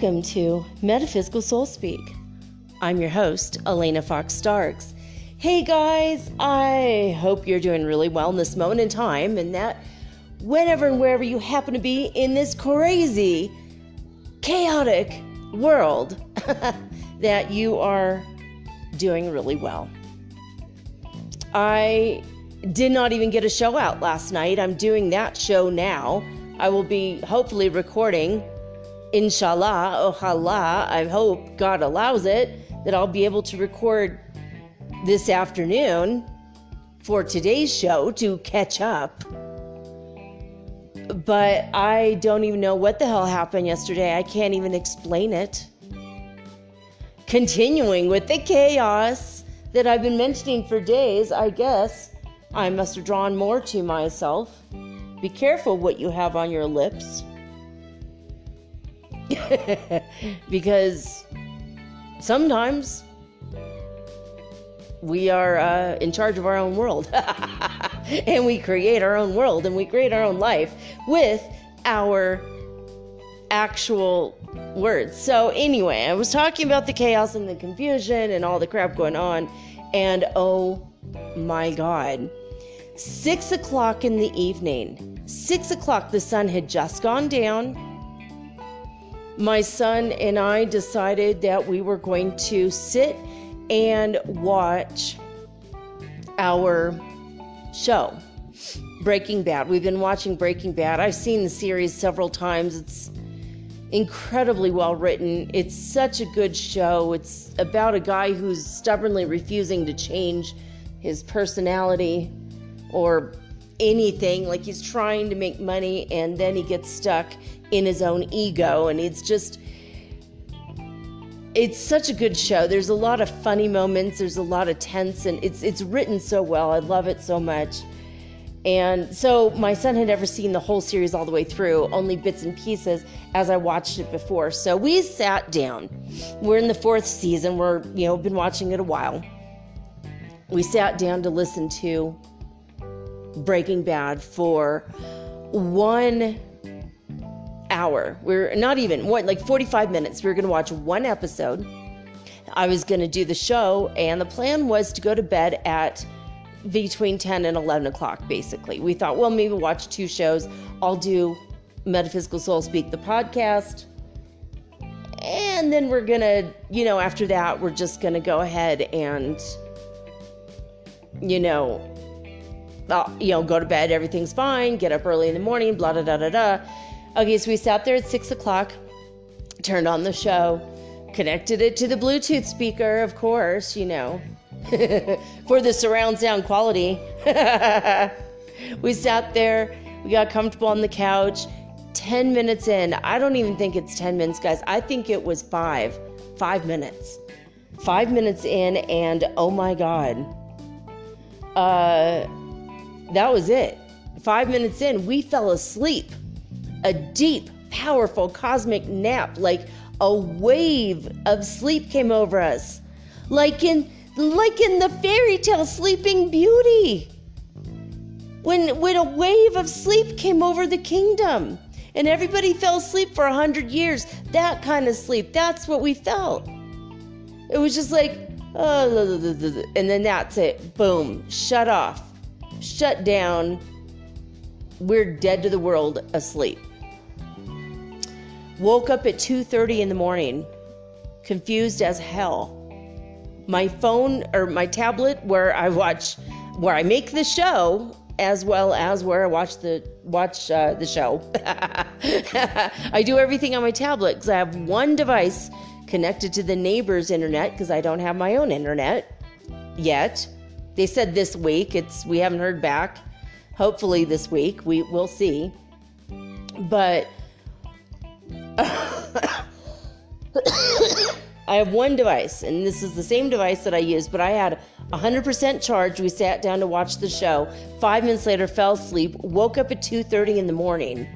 Welcome to Metaphysical Soul Speak. I'm your host, Elena Fox Starks. Hey guys, I hope you're doing really well in this moment in time and that whenever and wherever you happen to be in this crazy, chaotic world, that you are doing really well. I did not even get a show out last night. I'm doing that show now. I will be hopefully recording inshallah, oh ojalá, I hope God allows it, that I'll be able to record this afternoon for today's show to catch up. But I don't even know what the hell happened yesterday. I can't even explain it. Continuing with the chaos that I've been mentioning for days, I guess I must have drawn more to myself. Be careful what you have on your lips. because sometimes we are uh, in charge of our own world. And we create our own world and we create our own life with our actual words. So, anyway, I was talking about the chaos and the confusion and all the crap going on, and oh my god, six o'clock in the evening, six o'clock, the sun had just gone down my son and I decided that we were going to sit and watch our show, Breaking Bad. We've been watching Breaking Bad. I've seen the series several times. It's incredibly well written. It's such a good show. It's about a guy who's stubbornly refusing to change his personality or anything. Like he's trying to make money and then he gets stuck in his own ego and it's just it's such a good show. There's a lot of funny moments, there's a lot of tense and it's it's written so well. I love it so much. And so my son had never seen the whole series all the way through, only bits and pieces as I watched it before. So we sat down. We're in the fourth season. We're, you know, been watching it a while. We sat down to listen to Breaking Bad for one hour. We're not even what like 45 minutes. We were going to watch one episode. I was going to do the show, and the plan was to go to bed at between 10 and 11 o'clock, basically. We thought, well, maybe watch two shows. I'll do Metaphysical Soul Speak, the podcast. And then we're going to, you know, after that, we're just going to go ahead and, you know, uh, you know, go to bed, everything's fine, get up early in the morning, blah, da, da, da, da. Okay, so we sat there at six o'clock, turned on the show, connected it to the Bluetooth speaker, of course, you know, for the surround sound quality. we sat there, we got comfortable on the couch. 10 minutes in, I don't even think it's 10 minutes, guys. I think it was five, five minutes. Five minutes in, and oh my God. Uh, that was it. Five minutes in, we fell asleep a deep, powerful cosmic nap, like a wave of sleep came over us, like in like in the fairy tale Sleeping Beauty. When when a wave of sleep came over the kingdom and everybody fell asleep for a hundred years, that kind of sleep, that's what we felt. It was just like, oh, and then that's it. Boom, shut off, shut down. We're dead to the world asleep. Woke up at 2:30 in the morning, confused as hell. My phone or my tablet where I watch where I make the show as well as where I watch the watch uh, the show. I do everything on my tablet because I have one device connected to the neighbor's internet because I don't have my own internet yet. They said this week. It's we haven't heard back. Hopefully this week we will see. But I have one device, and this is the same device that I use, but I had 100% charge. We sat down to watch the show. Five minutes later, fell asleep. Woke up at 2:30 in the morning,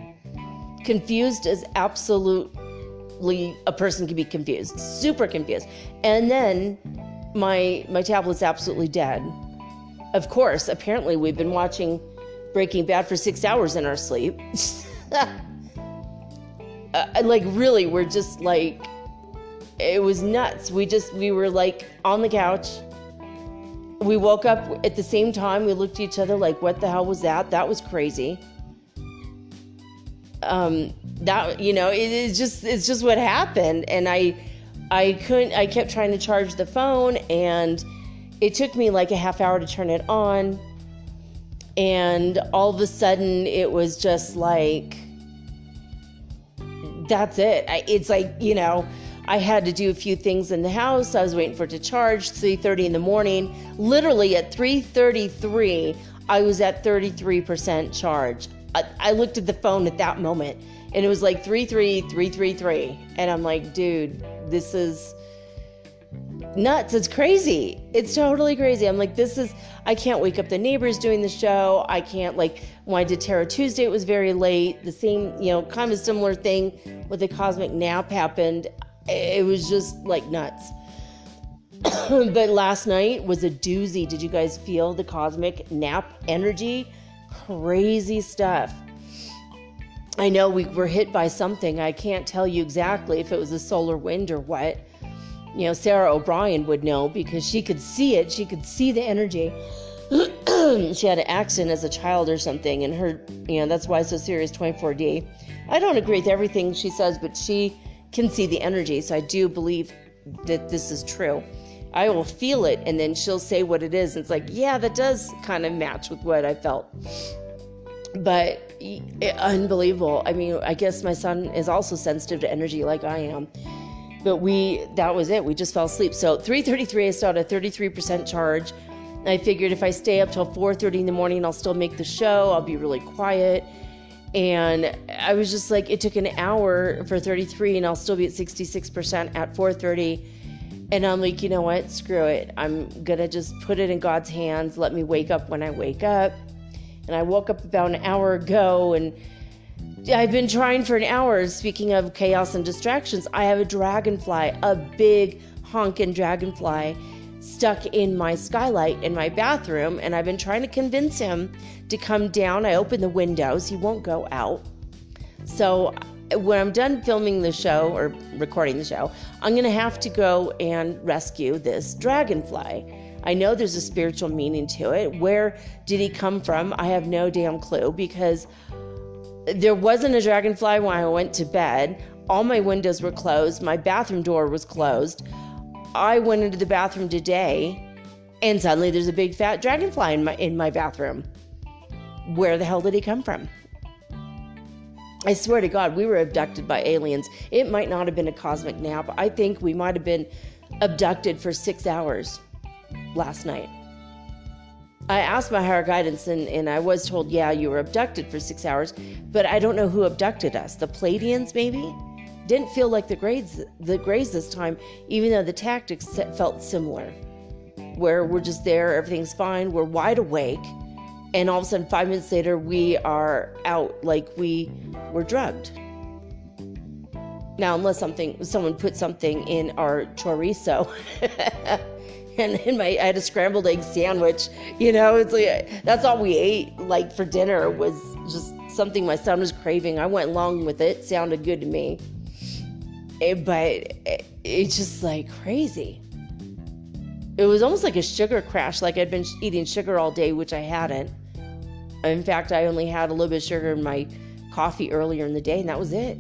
confused as absolutely a person can be confused, super confused. And then my my tablet's absolutely dead. Of course, apparently we've been watching Breaking Bad for six hours in our sleep. uh, like really, we're just like it was nuts. We just we were like on the couch. We woke up at the same time. We looked at each other like, "What the hell was that? That was crazy." Um, that you know, it is just it's just what happened, and I I couldn't. I kept trying to charge the phone, and it took me like a half hour to turn it on. And all of a sudden, it was just like, that's it. I, it's like you know I had to do a few things in the house. I was waiting for it to charge 3:30 in the morning. Literally at 3:33, I was at 33% charge. I, I looked at the phone at that moment and it was like 33333 and I'm like, dude, this is nuts. It's crazy. It's totally crazy. I'm like, this is, I can't wake up the neighbors doing the show. I can't, like, when I did Tarot Tuesday, it was very late. The same, you know, kind of similar thing with the cosmic nap happened it was just like nuts. but last night was a doozy. Did you guys feel the cosmic nap energy? Crazy stuff. I know we were hit by something. I can't tell you exactly if it was a solar wind or what. You know, Sarah O'Brien would know because she could see it. She could see the energy. she had an accident as a child or something, and her, you know, that's why so serious 24D. I don't agree with everything she says, but she can see the energy. So I do believe that this is true. I will feel it and then she'll say what it is. And it's like, yeah, that does kind of match with what I felt. But it, unbelievable. I mean, I guess my son is also sensitive to energy like I am. But we, that was it. We just fell asleep. So 3:33, I still had a 33% charge. I figured if I stay up till 4:30 in the morning, I'll still make the show. I'll be really quiet and I was just like, it took an hour for 33, and I'll still be at 66% at 4:30. And I'm like, you know what? Screw it. I'm gonna just put it in God's hands. Let me wake up when I wake up. And I woke up about an hour ago, and I've been trying for an hour. Speaking of chaos and distractions, I have a dragonfly, a big honking dragonfly stuck in my skylight in my bathroom, and I've been trying to convince him to come down. I open the windows, he won't go out. So when I'm done filming the show or recording the show, I'm going to have to go and rescue this dragonfly. I know there's a spiritual meaning to it. Where did he come from? I have no damn clue because there wasn't a dragonfly when I went to bed. All my windows were closed, my bathroom door was closed. I went into the bathroom today and suddenly there's a big fat dragonfly in my in my bathroom. Where the hell did he come from? I swear to God, we were abducted by aliens. It might not have been a cosmic nap. I think we might have been abducted for six hours last night. I asked my higher guidance and, and I was told, yeah, you were abducted for six hours, but I don't know who abducted us. The Pleiadians, maybe? Didn't feel like the grades, the Greys this time, even though the tactics felt similar. Where we're just there, everything's fine, we're wide awake, and all of a sudden, five minutes later, we are out like we were drugged. Now, unless something someone put something in our chorizo. and in my I had a scrambled egg sandwich. You know, it's like that's all we ate like for dinner was just something my son was craving. I went along with it. Sounded good to me. It, but it, it's just like crazy. It was almost like a sugar crash, like I'd been eating sugar all day, which I hadn't. In fact, I only had a little bit of sugar in my coffee earlier in the day, and that was it.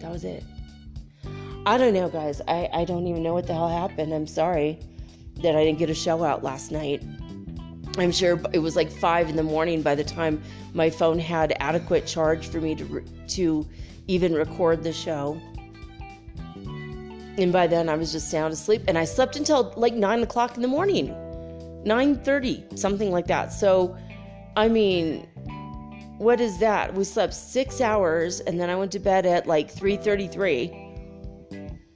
That was it. I don't know, guys. I, I don't even know what the hell happened. I'm sorry that I didn't get a show out last night. I'm sure it was like five in the morning by the time my phone had adequate charge for me to to even record the show. And by then I was just sound asleep. And I slept until like nine o'clock in the morning. 9:30, something like that. So I mean, what is that? We slept six hours and then I went to bed at like 3:33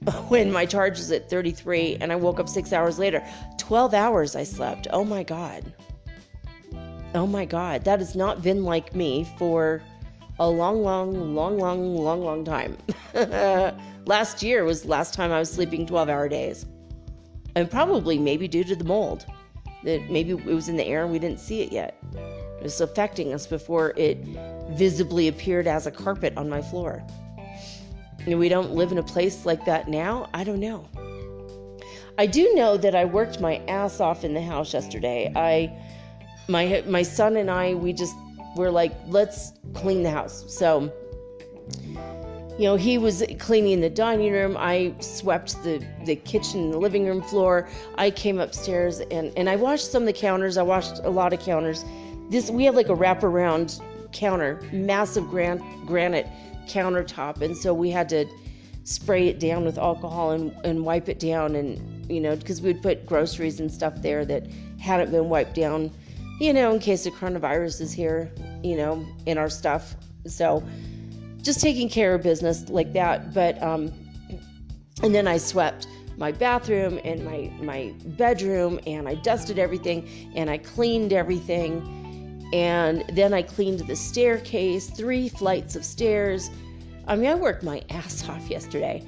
when my charge was at 33 and I woke up six hours later. 12 hours I slept. Oh my God. Oh my God. That has not been like me for a long, long, long, long, long, long time. last year was the last time I was sleeping 12 hour days. And probably maybe due to the mold. That maybe it was in the air and we didn't see it yet. It was affecting us before it visibly appeared as a carpet on my floor. And we don't live in a place like that now. I don't know. I do know that I worked my ass off in the house yesterday. I my my son and I we just were like let's clean the house. So you know, he was cleaning the dining room. I swept the, the kitchen and the living room floor. I came upstairs and, and I washed some of the counters. I washed a lot of counters. This we have like a wraparound counter, massive gran- granite countertop, and so we had to spray it down with alcohol and, and wipe it down, and you know, because we'd put groceries and stuff there that hadn't been wiped down, you know, in case the coronavirus is here, you know, in our stuff. So just taking care of business like that. But um, and then I swept my bathroom and my my bedroom and I dusted everything and I cleaned everything and then I cleaned the staircase, three flights of stairs. I mean, I worked my ass off yesterday.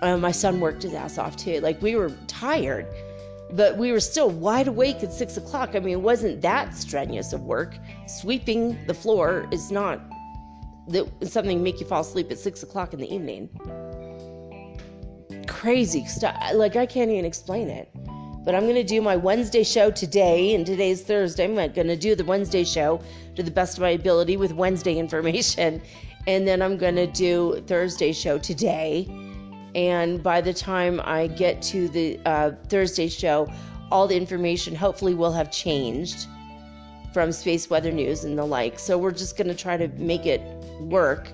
Uh, my son worked his ass off too. Like, we were tired, but we were still wide awake at six o'clock. I mean, it wasn't that strenuous of work. Sweeping the floor is not something make you fall asleep at six o'clock in the evening. Crazy stuff. Like, I can't even explain it. But I'm going to do my Wednesday show today, and today's Thursday. I'm going to do the Wednesday show to the best of my ability with Wednesday information. And then I'm going to do Thursday show today. And by the time I get to the uh, Thursday show, all the information hopefully will have changed from Space Weather News and the like. So we're just going to try to make it work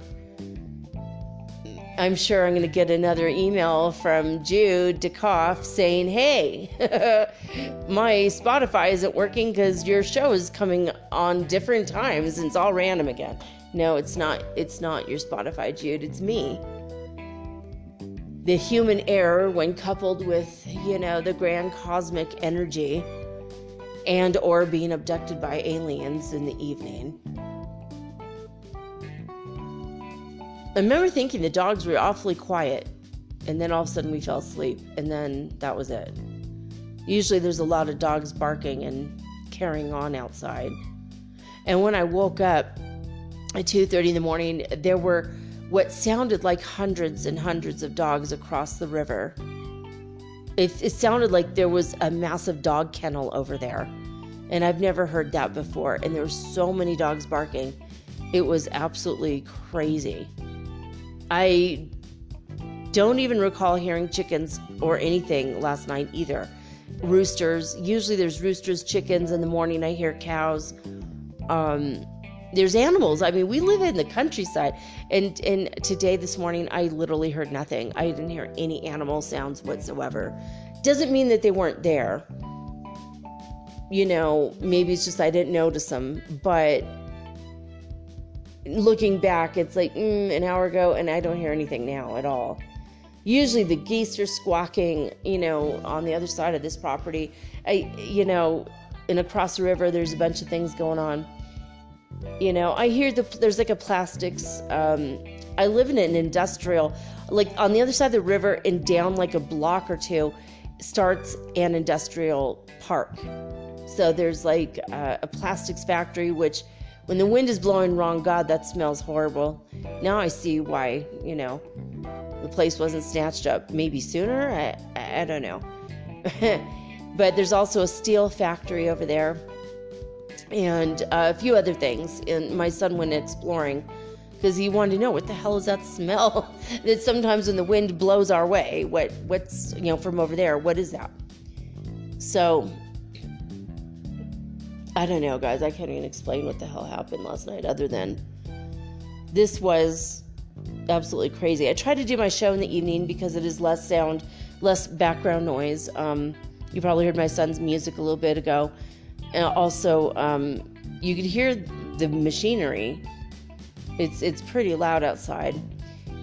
I'm sure I'm going to get another email from Jude DeKoff saying, Hey, my Spotify isn't working because your show is coming on different times and it's all random again. No, it's not. It's not your Spotify, Jude. It's me. The human error, when coupled with, you know, the grand cosmic energy and or being abducted by aliens in the evening I remember thinking the dogs were awfully quiet, and then all of a sudden we fell asleep, and then that was it. Usually there's a lot of dogs barking and carrying on outside. And when I woke up at 2:30 in the morning, there were what sounded like hundreds and hundreds of dogs across the river. It, it sounded like there was a massive dog kennel over there. And I've never heard that before. And there were so many dogs barking. It was absolutely crazy. I don't even recall hearing chickens or anything last night either. Roosters, usually there's roosters, chickens in the morning, I hear cows. Um, there's animals. I mean, we live in the countryside, and and today this morning I literally heard nothing. I didn't hear any animal sounds whatsoever. Doesn't mean that they weren't there. You know, maybe it's just I didn't notice them, but looking back, it's like mm, an hour ago, and I don't hear anything now at all. Usually the geese are squawking, you know, on the other side of this property. I, you know, and across the river, there's a bunch of things going on. You know, I hear the there's like a plastics. Um, I live in an industrial, like on the other side of the river, and down like a block or two, starts an industrial park. So there's like a plastics factory, which when the wind is blowing wrong, God, that smells horrible. Now I see why, you know, the place wasn't snatched up maybe sooner. I, I, don't know. but there's also a steel factory over there and a few other things. And my son went exploring because he wanted to know what the hell is that smell that sometimes when the wind blows our way, what what's you know from over there, what is that? So I don't know, guys. I can't even explain what the hell happened last night other than this was absolutely crazy. I try to do my show in the evening because it is less sound, less background noise. Um, you probably heard my son's music a little bit ago. And also, um, you could hear the machinery. It's it's pretty loud outside.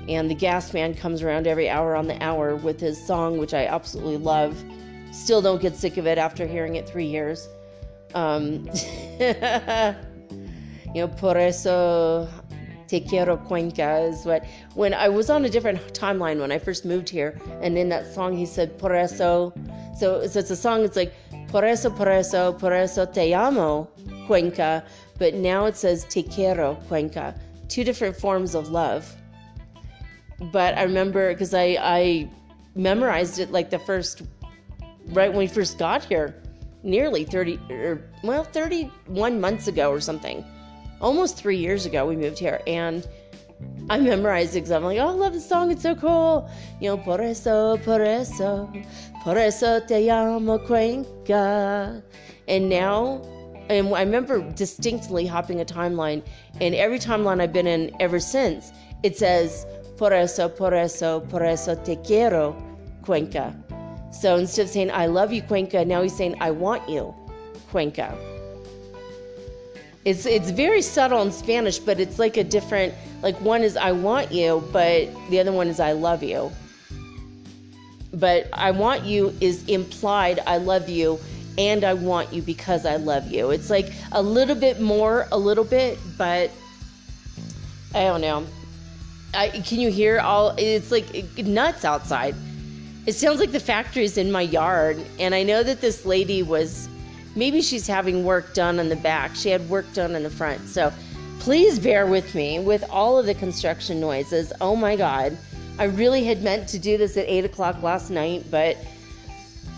And the gas man comes around every hour on the hour with his song, which I absolutely love. Still don't get sick of it after hearing it three years. Um, you know, por eso te quiero Cuenca is what. When I was on a different timeline when I first moved here, and in that song he said por eso. So, so it's a song. It's like por eso, por eso, por eso te amo Cuenca, but now it says te quiero Cuenca. Two different forms of love but I remember because I I memorized it like the first right when we first got here, nearly 30 or er, well 31 months ago or something, almost three years ago we moved here and. I memorized it because I'm like, oh, I love this song. It's so cool. You know, por eso, por eso, por eso te llamo Cuenca. And now, and I remember distinctly hopping a timeline, and every timeline I've been in ever since, it says, Por eso, por eso, por eso te quiero, Cuenca. So instead of saying, I love you, Cuenca, now he's saying, I want you, Cuenca. It's, it's very subtle in Spanish, but it's like a different, like one is I want you, but the other one is I love you. But I want you is implied I love you and I want you because I love you. It's like a little bit more, a little bit, but I don't know. I, can you hear all? It's like nuts outside. It sounds like the factory's in my yard, and I know that this lady was. Maybe she's having work done on the back. She had work done on the front. So please bear with me with all of the construction noises. Oh my God. I really had meant to do this at 8 o'clock last night, but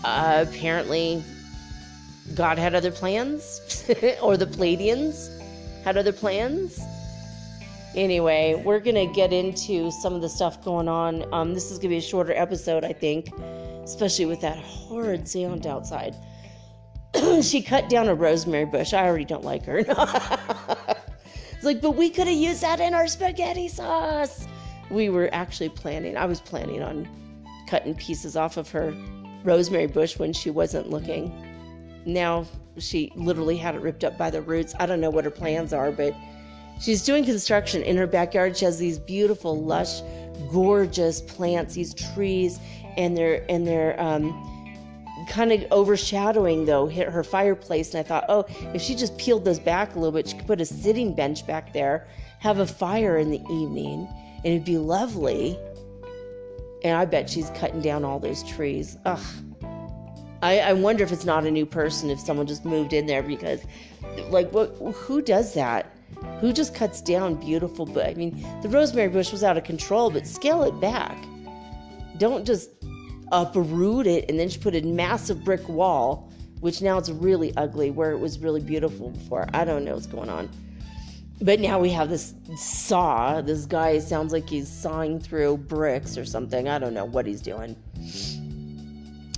uh, apparently God had other plans, or the Pleiadians had other plans. Anyway, we're gonna get into some of the stuff going on. Um, this is gonna be a shorter episode, I think, especially with that horrid sound outside. she cut down a rosemary bush. I already don't like her. it's like, but we could have used that in our spaghetti sauce. We were actually planning. I was planning on cutting pieces off of her rosemary bush when she wasn't looking. Now she literally had it ripped up by the roots. I don't know what her plans are, but She's doing construction in her backyard. She has these beautiful, lush, gorgeous plants, these trees, and they're and they're um, kind of overshadowing though her fireplace. And I thought, oh, if she just peeled those back a little bit, she could put a sitting bench back there, have a fire in the evening, and it'd be lovely. And I bet she's cutting down all those trees. Ugh. I, I wonder if it's not a new person, if someone just moved in there because, like, what? Who does that? Who just cuts down beautiful but I mean, the rosemary bush was out of control, but scale it back. Don't just uproot it and then just put a massive brick wall, which now it's really ugly where it was really beautiful before. I don't know what's going on. But now we have this saw. This guy sounds like he's sawing through bricks or something. I don't know what he's doing.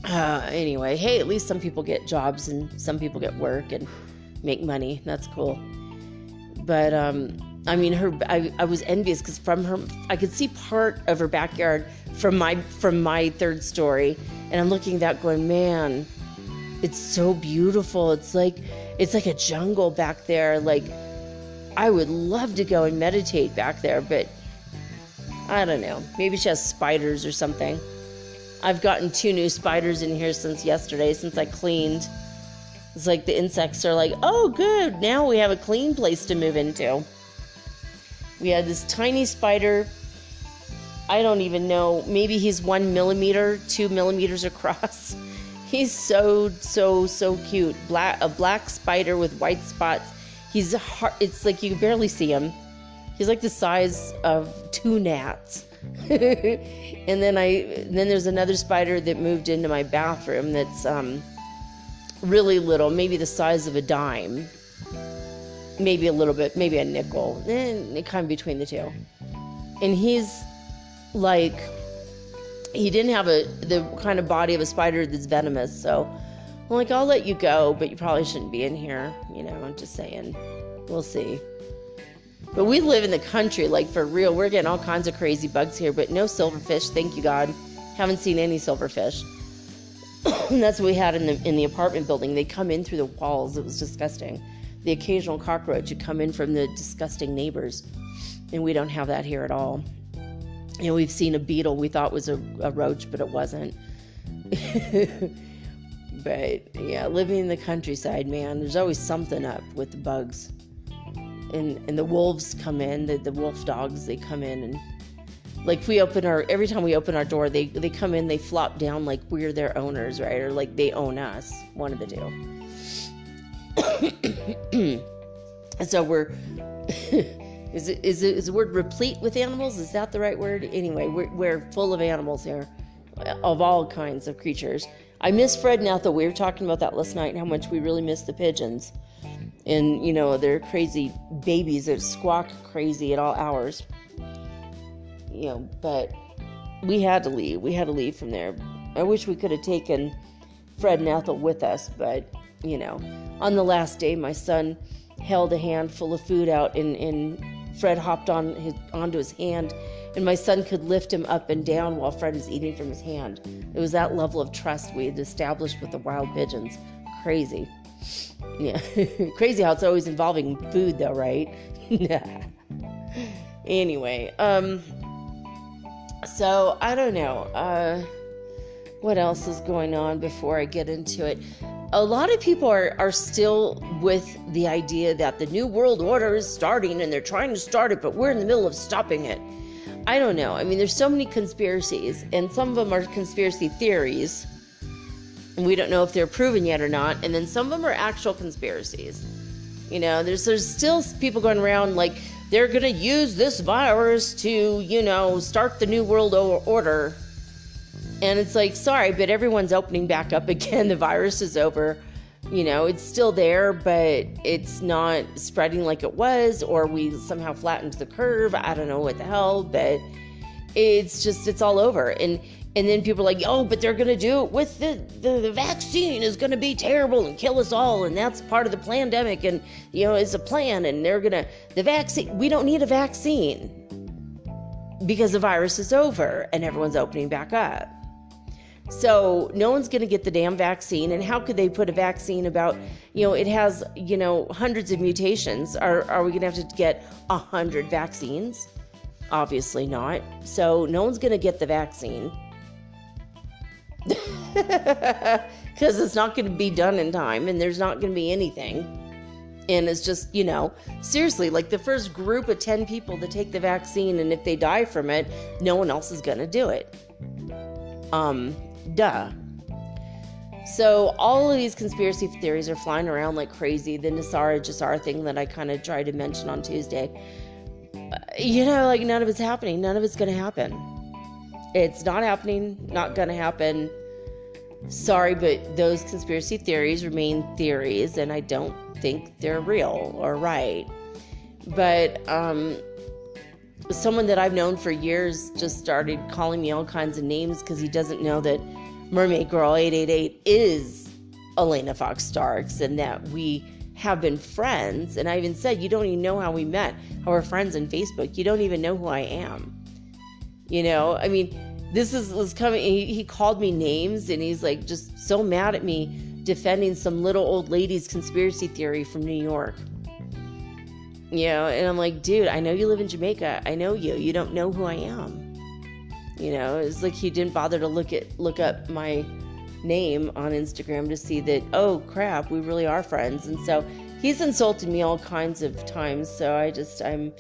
Uh, anyway, hey, at least some people get jobs and some people get work and make money. That's cool but um, I mean, her. I, I was envious because from her, I could see part of her backyard from my from my third story, and I'm looking that, going, man, it's so beautiful. It's like it's like a jungle back there. Like I would love to go and meditate back there, but I don't know. Maybe she has spiders or something. I've gotten two new spiders in here since yesterday, since I cleaned. It's like the insects are like, oh, good, now we have a clean place to move into. We had this tiny spider. I don't even know. Maybe he's one millimeter, two millimeters across. He's so so so cute. Black a black spider with white spots. He's hard, it's like you barely see him. He's like the size of two gnats. and then I then there's another spider that moved into my bathroom that's um really little, maybe the size of a dime, maybe a little bit, maybe a nickel, and eh, kind of between the two. And he's like, he didn't have a the kind of body of a spider that's venomous, so I'm like, I'll let you go, but you probably shouldn't be in here. You know, I'm just saying, we'll see. But we live in the country, like for real. We're getting all kinds of crazy bugs here, but no silverfish. Thank you, God. Haven't seen any silverfish. that's what we had in the in the apartment building. They come in through the walls. It was disgusting. The occasional cockroach would come in from the disgusting neighbors, and we don't have that here at all. You know, we've seen a beetle we thought was a, a roach, but it wasn't. but yeah, living in the countryside, man, there's always something up with the bugs. And and the wolves come in, the, the wolf dogs, they come in and like we open our every time we open our door they they come in they flop down like we're their owners right? Or like they own us one of the two. And so we're is it is it is the word replete with animals? Is that the right word? Anyway we're, we're full of animals here of all kinds of creatures. I miss fred and ethel we were talking about that last night and how much we really miss the pigeons. And you know they're crazy babies. That squawk crazy at all hours you know, but we had to leave. We had to leave from there. I wish we could have taken Fred and Ethel with us, but you know, on the last day, my son held a handful of food out, and, and Fred hopped on his onto his hand, and my son could lift him up and down while Fred was eating from his hand. It was that level of trust we had established with the wild pigeons. Crazy. Yeah, crazy how it's always involving food, though, right? anyway, um, so I don't know. Uh, what else is going on before I get into it? A lot of people are, are still with the idea that the New World Order is starting and they're trying to start it, but we're in the middle of stopping it. I don't know. I mean, there's so many conspiracies, and some of them are conspiracy theories, and we don't know if they're proven yet or not. And then some of them are actual conspiracies. You know, there's there's still people going around like they're going to use this virus to, you know, start the New World Order. And it's like, sorry, but everyone's opening back up again. The virus is over. You know, it's still there, but it's not spreading like it was, or we somehow flattened the curve. I don't know what the hell, but it's just, it's all over. And and then people are like, oh, but they're going to do it with the, the, the vaccine is going to be terrible and kill us all. And that's part of the pandemic. And, you know, it's a plan. And they're going to, the vaccine, we don't need a vaccine because the virus is over and everyone's opening back up. So no one's going to get the damn vaccine. And how could they put a vaccine about, you know, it has, you know, hundreds of mutations. Are, are we going to have to get a hundred vaccines? Obviously not. So no one's going to get the vaccine because it's not going to be done in time and there's not going to be anything. And it's just, you know, seriously, like the first group of 10 people to take the vaccine, and if they die from it, no one else is going to do it. Um, duh. So all of these conspiracy theories are flying around like crazy. The NESARA GESARA thing that I kind of tried to mention on Tuesday. Uh, you know, like none of it's happening. None of it's going to happen. It's not happening, not gonna happen. Sorry, but those conspiracy theories remain theories, and I don't think they're real or right. But um, someone that I've known for years just started calling me all kinds of names because he doesn't know that Mermaid Girl 888 is Elena Fox Starks and that we have been friends. And I even said, You don't even know how we met, how we're friends on Facebook. You don't even know who I am. You know, I mean, this is was coming. He, he called me names, and he's like just so mad at me defending some little old lady's conspiracy theory from New York. You know, and I'm like, dude, I know you live in Jamaica. I know you. You don't know who I am. You know, it's like he didn't bother to look at look up my name on Instagram to see that, oh crap, we really are friends. And so he's insulted me all kinds of times. So I just I'm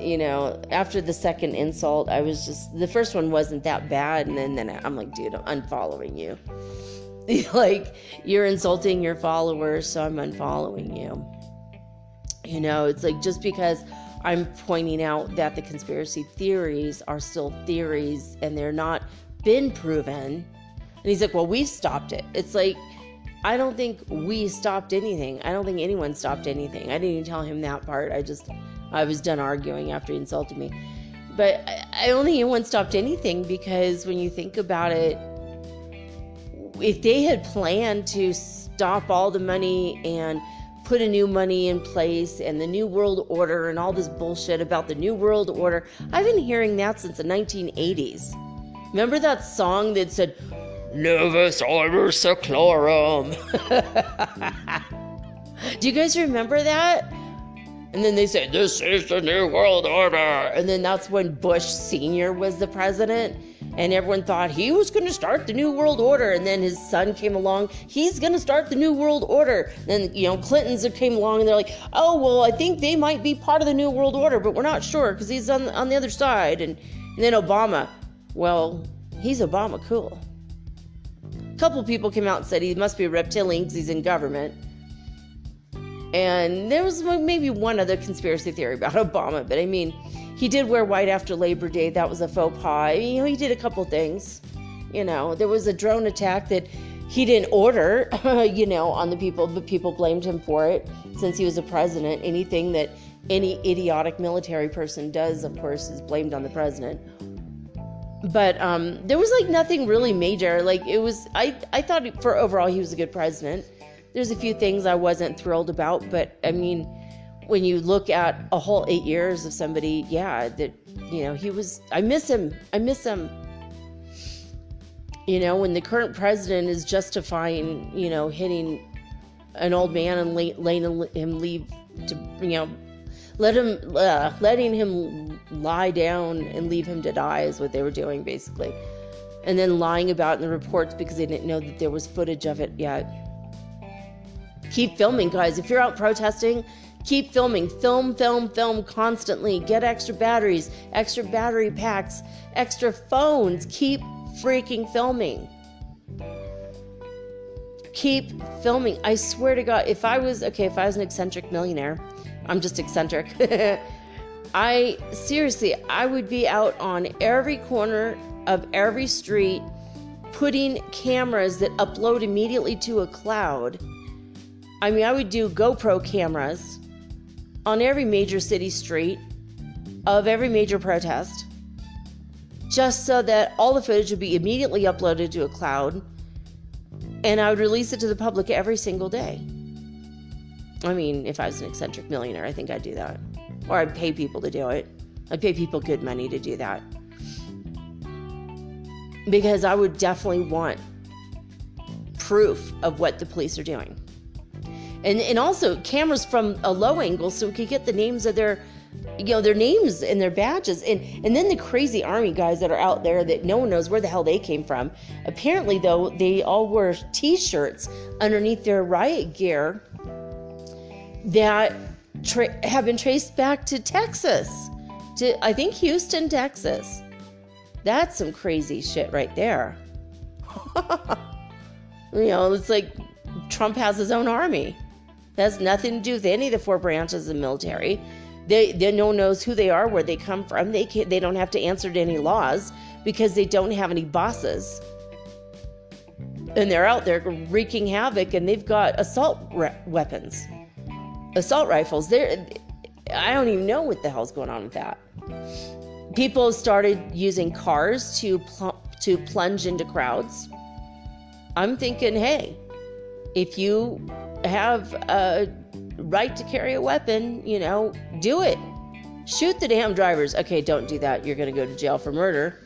you know, after the second insult, I was just the first one wasn't that bad, and then then I'm like, dude, I'm unfollowing you. like you're insulting your followers, so I'm unfollowing you. You know, it's like just because I'm pointing out that the conspiracy theories are still theories and they're not been proven. And he's like, well, we stopped it. It's like, I don't think we stopped anything. I don't think anyone stopped anything. I didn't even tell him that part. I just I was done arguing after he insulted me. But I, I don't think anyone stopped anything because when you think about it, if they had planned to stop all the money and put a new money in place and the new world order and all this bullshit about the new world order. I've been hearing that since the 1980s. Remember that song that said, Novus Ordo Seclorum? Do you guys remember that? And then they said, This is the New World Order. And then that's when Bush Sr. was the president. And everyone thought he was going to start the New World Order. And then his son came along, he's going to start the New World Order. Then, you know, Clinton's came along and they're like, oh, well, I think they might be part of the New World Order, but we're not sure because he's on, on the other side. And, and then Obama, well, he's Obama cool. Couple people came out and said he must be a reptilian because he's in government. And there was maybe one other conspiracy theory about Obama, but I mean, he did wear white after Labor Day. That was a faux pas. You know, he did a couple things. You know, there was a drone attack that he didn't order, you know, on the people, but people blamed him for it since he was a president. Anything that any idiotic military person does, of course, is blamed on the president. But um, there was like nothing really major. Like it was, I I thought for overall he was a good president there's a few things I wasn't thrilled about, but I mean, when you look at a whole eight years of somebody, yeah, that you know, he was. I miss him. I miss him. You know, when the current president is justifying, you know, hitting an old man and letting him leave to, you know, let him, uh, letting him lie down and leave him to die is what they were doing basically, and then lying about in the reports because they didn't know that there was footage of it yet keep filming, guys. If you're out protesting, keep filming. Film, film, film constantly. Get extra batteries, extra battery packs, extra phones. Keep freaking filming. Keep filming. I swear to God, if I was, okay, if I was an eccentric millionaire, I'm just eccentric. I seriously, I would be out on every corner of every street putting cameras that upload immediately to a cloud I mean, I would do GoPro cameras on every major city street of every major protest just so that all the footage would be immediately uploaded to a cloud and I would release it to the public every single day. I mean, if I was an eccentric millionaire, I think I'd do that. Or I'd pay people to do it. I'd pay people good money to do that. Because I would definitely want proof of what the police are doing and and also cameras from a low angle so we could get the names of their you know their names and their badges and and then the crazy army guys that are out there that no one knows where the hell they came from apparently though they all wear t-shirts underneath their riot gear that tra- have been traced back to texas to i think houston texas that's some crazy shit right there you know it's like trump has his own army that has nothing to do with any of the four branches of the military. They, they no one knows who they are, where they come from. They they don't have to answer to any laws because they don't have any bosses. And they're out there wreaking havoc, and they've got assault re- weapons, assault rifles. They're, I don't even know what the hell's going on with that. People started using cars to pl- to plunge into crowds. I'm thinking, hey, if you have a right to carry a weapon, you know, do it. Shoot the damn drivers. Okay, don't do that. You're going to go to jail for murder.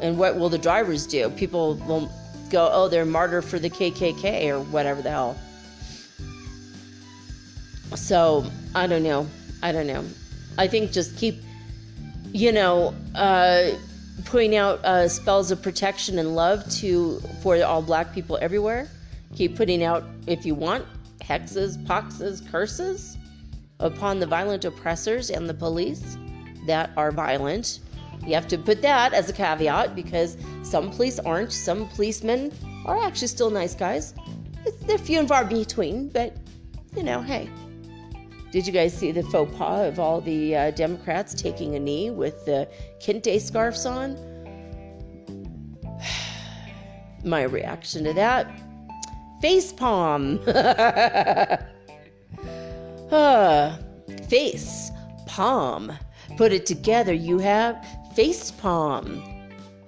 And what will the drivers do? People will go, oh, they're martyr for the KKK or whatever the hell. So, I don't know. I don't know. I think just keep, you know, uh, putting out uh, spells of protection and love to for all black people everywhere. Keep putting out, if you want, hexes, poxes, curses upon the violent oppressors and the police that are violent. You have to put that as a caveat because some police aren't. Some policemen are actually still nice guys. They're few and far between, but you know, hey. Did you guys see the faux pas of all the uh, Democrats taking a knee with the kente scarves on? My reaction to that face palm. uh, face palm. Put it together, you have face palm.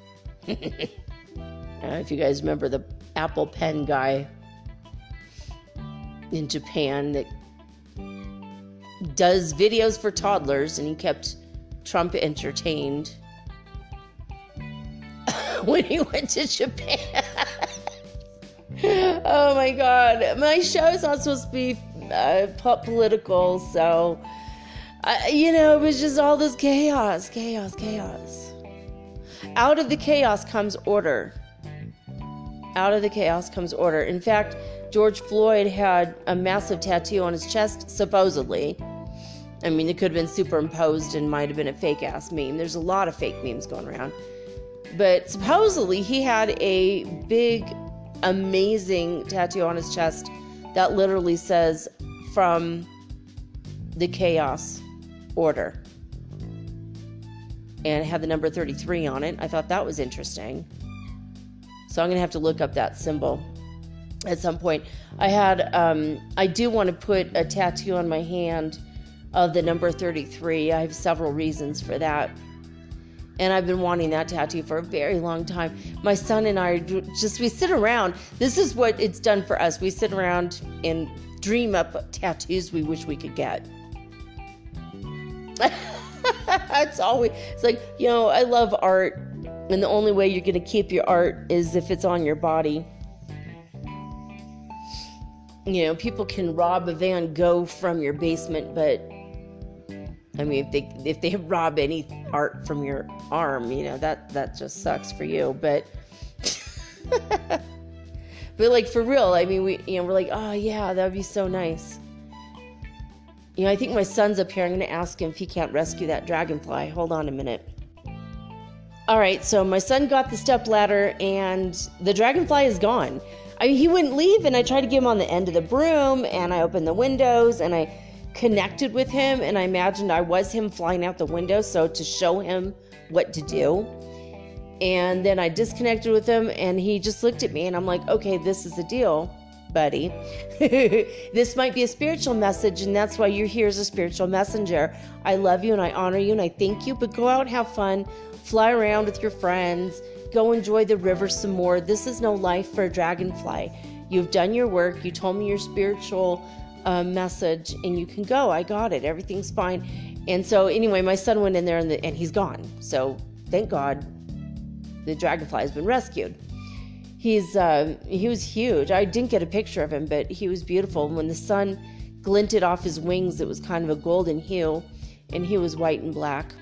if you guys remember the Apple Pen guy in Japan that does videos for toddlers, and he kept Trump entertained when he went to Japan. oh my god, my show is not supposed to be uh, political, so you know, it was just all this chaos, chaos, chaos. Out of the chaos comes order. Out of the chaos comes order. In fact, George Floyd had a massive tattoo on his chest, supposedly. I mean, it could have been superimposed and might have been a fake ass meme. There's a lot of fake memes going around. But supposedly, he had a big, amazing tattoo on his chest that literally says, from the chaos order. And it had the number 33 on it. I thought that was interesting. So I'm going to have to look up that symbol at some point. I had, um, I do want to put a tattoo on my hand of the number 33. I have several reasons for that. And I've been wanting that tattoo for a very long time. My son and I just, we sit around. This is what it's done for us. We sit around and dream up tattoos we wish we could get. it's always, it's like, you know, I love art. And the only way you're going to keep your art is if it's on your body you know, people can rob a Van Gogh from your basement, but I mean, if they if they rob any art from your arm, you know that that just sucks for you. But but like for real, I mean, we you know we're like, oh yeah, that would be so nice. You know, I think my son's up here. I'm to ask him if he can't rescue that dragonfly. Hold on a minute. All right, so my son got the step ladder, and the dragonfly is gone. I mean, he wouldn't leave, and I tried to get him on the end of the broom, and I opened the windows, and I connected with him, and I imagined I was him flying out the window, so to show him what to do. And then I disconnected with him, and he just looked at me, and I'm like, okay, this is the deal, buddy. this might be a spiritual message, and that's why you're here as a spiritual messenger. I love you, and I honor you, and I thank you, but go out and have fun, fly around with your friends Go enjoy the river some more. This is no life for a dragonfly. You've done your work. You told me your spiritual uh, message, and you can go. I got it. Everything's fine. And so, anyway, my son went in there, and, the, and he's gone. So, thank God, the dragonfly has been rescued. He's uh, he was huge. I didn't get a picture of him, but he was beautiful. When the sun glinted off his wings, it was kind of a golden hue, and he was white and black.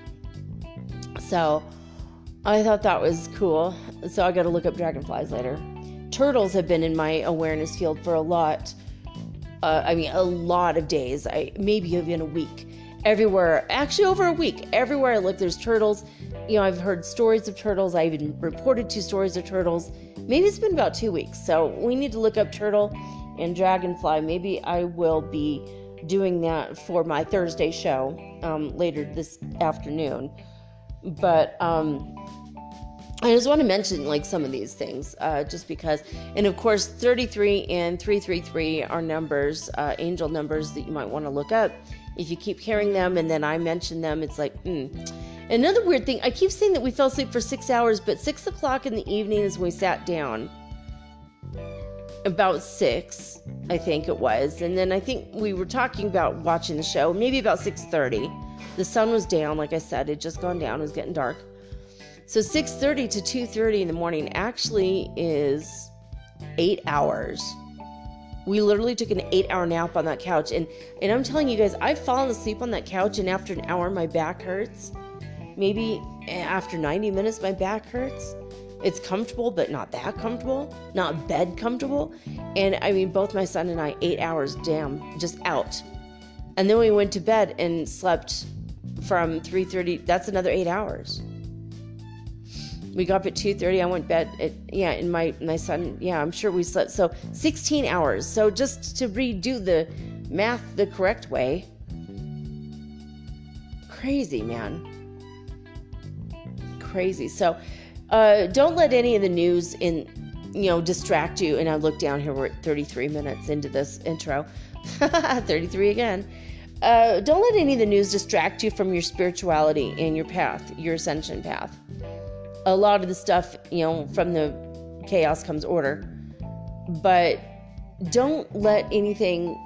So I thought that was cool. So I got to look up dragonflies later. Turtles have been in my awareness field for a lot. Uh, I mean, a lot of days. I maybe even a week. Everywhere, actually over a week. Everywhere I look, there's turtles. You know, I've heard stories of turtles. I even reported two stories of turtles. Maybe it's been about two weeks. So we need to look up turtle and dragonfly. Maybe I will be doing that for my Thursday show um, later this afternoon. But um, I just want to mention like some of these things, uh, just because. And of course, 33 and 333 are numbers, uh, angel numbers that you might want to look up. If you keep hearing them and then I mention them, it's like, hmm. Another weird thing, I keep saying that we fell asleep for six hours, but six o'clock in the evening is when we sat down. About six, I think it was, and then I think we were talking about watching the show. Maybe about six thirty. The sun was down, like I said, it just gone down. It was getting dark. So 6:30 to 2:30 in the morning actually is 8 hours. We literally took an 8-hour nap on that couch and and I'm telling you guys, I've fallen asleep on that couch and after an hour my back hurts. Maybe after 90 minutes my back hurts. It's comfortable, but not that comfortable, not bed comfortable. And I mean, both my son and I, eight hours, damn, just out. And then we went to bed and slept from 3:30. That's another eight hours. We got up at 2:30. I went bed at yeah, and my my son yeah, I'm sure we slept so 16 hours. So just to redo the math the correct way. Crazy, man. Crazy. So uh, don't let any of the news in you know distract you. And I look down here. We're at 33 minutes into this intro. 33 again. Uh, don't let any of the news distract you from your spirituality and your path, your ascension path. A lot of the stuff, you know, from the chaos comes order, but don't let anything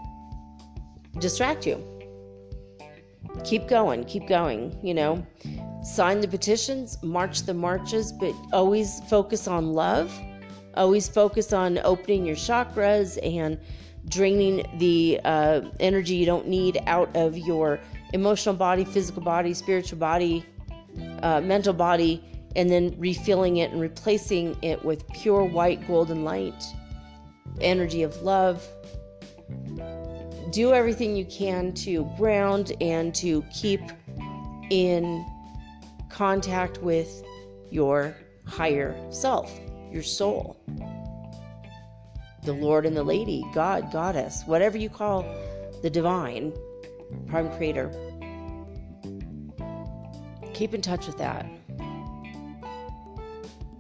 distract you. keep going, keep going, you know. Sign the petitions, march the marches, but always focus on love. Always focus on opening your chakras and draining the uh, energy you don't need out of your emotional body, physical body, spiritual body, uh, mental body, and then refilling it and replacing it with pure white golden light, energy of love. Do everything you can to ground and to keep in contact with your higher self, your soul the Lord and the Lady, God, Goddess, whatever you call the divine, prime creator. Keep in touch with that.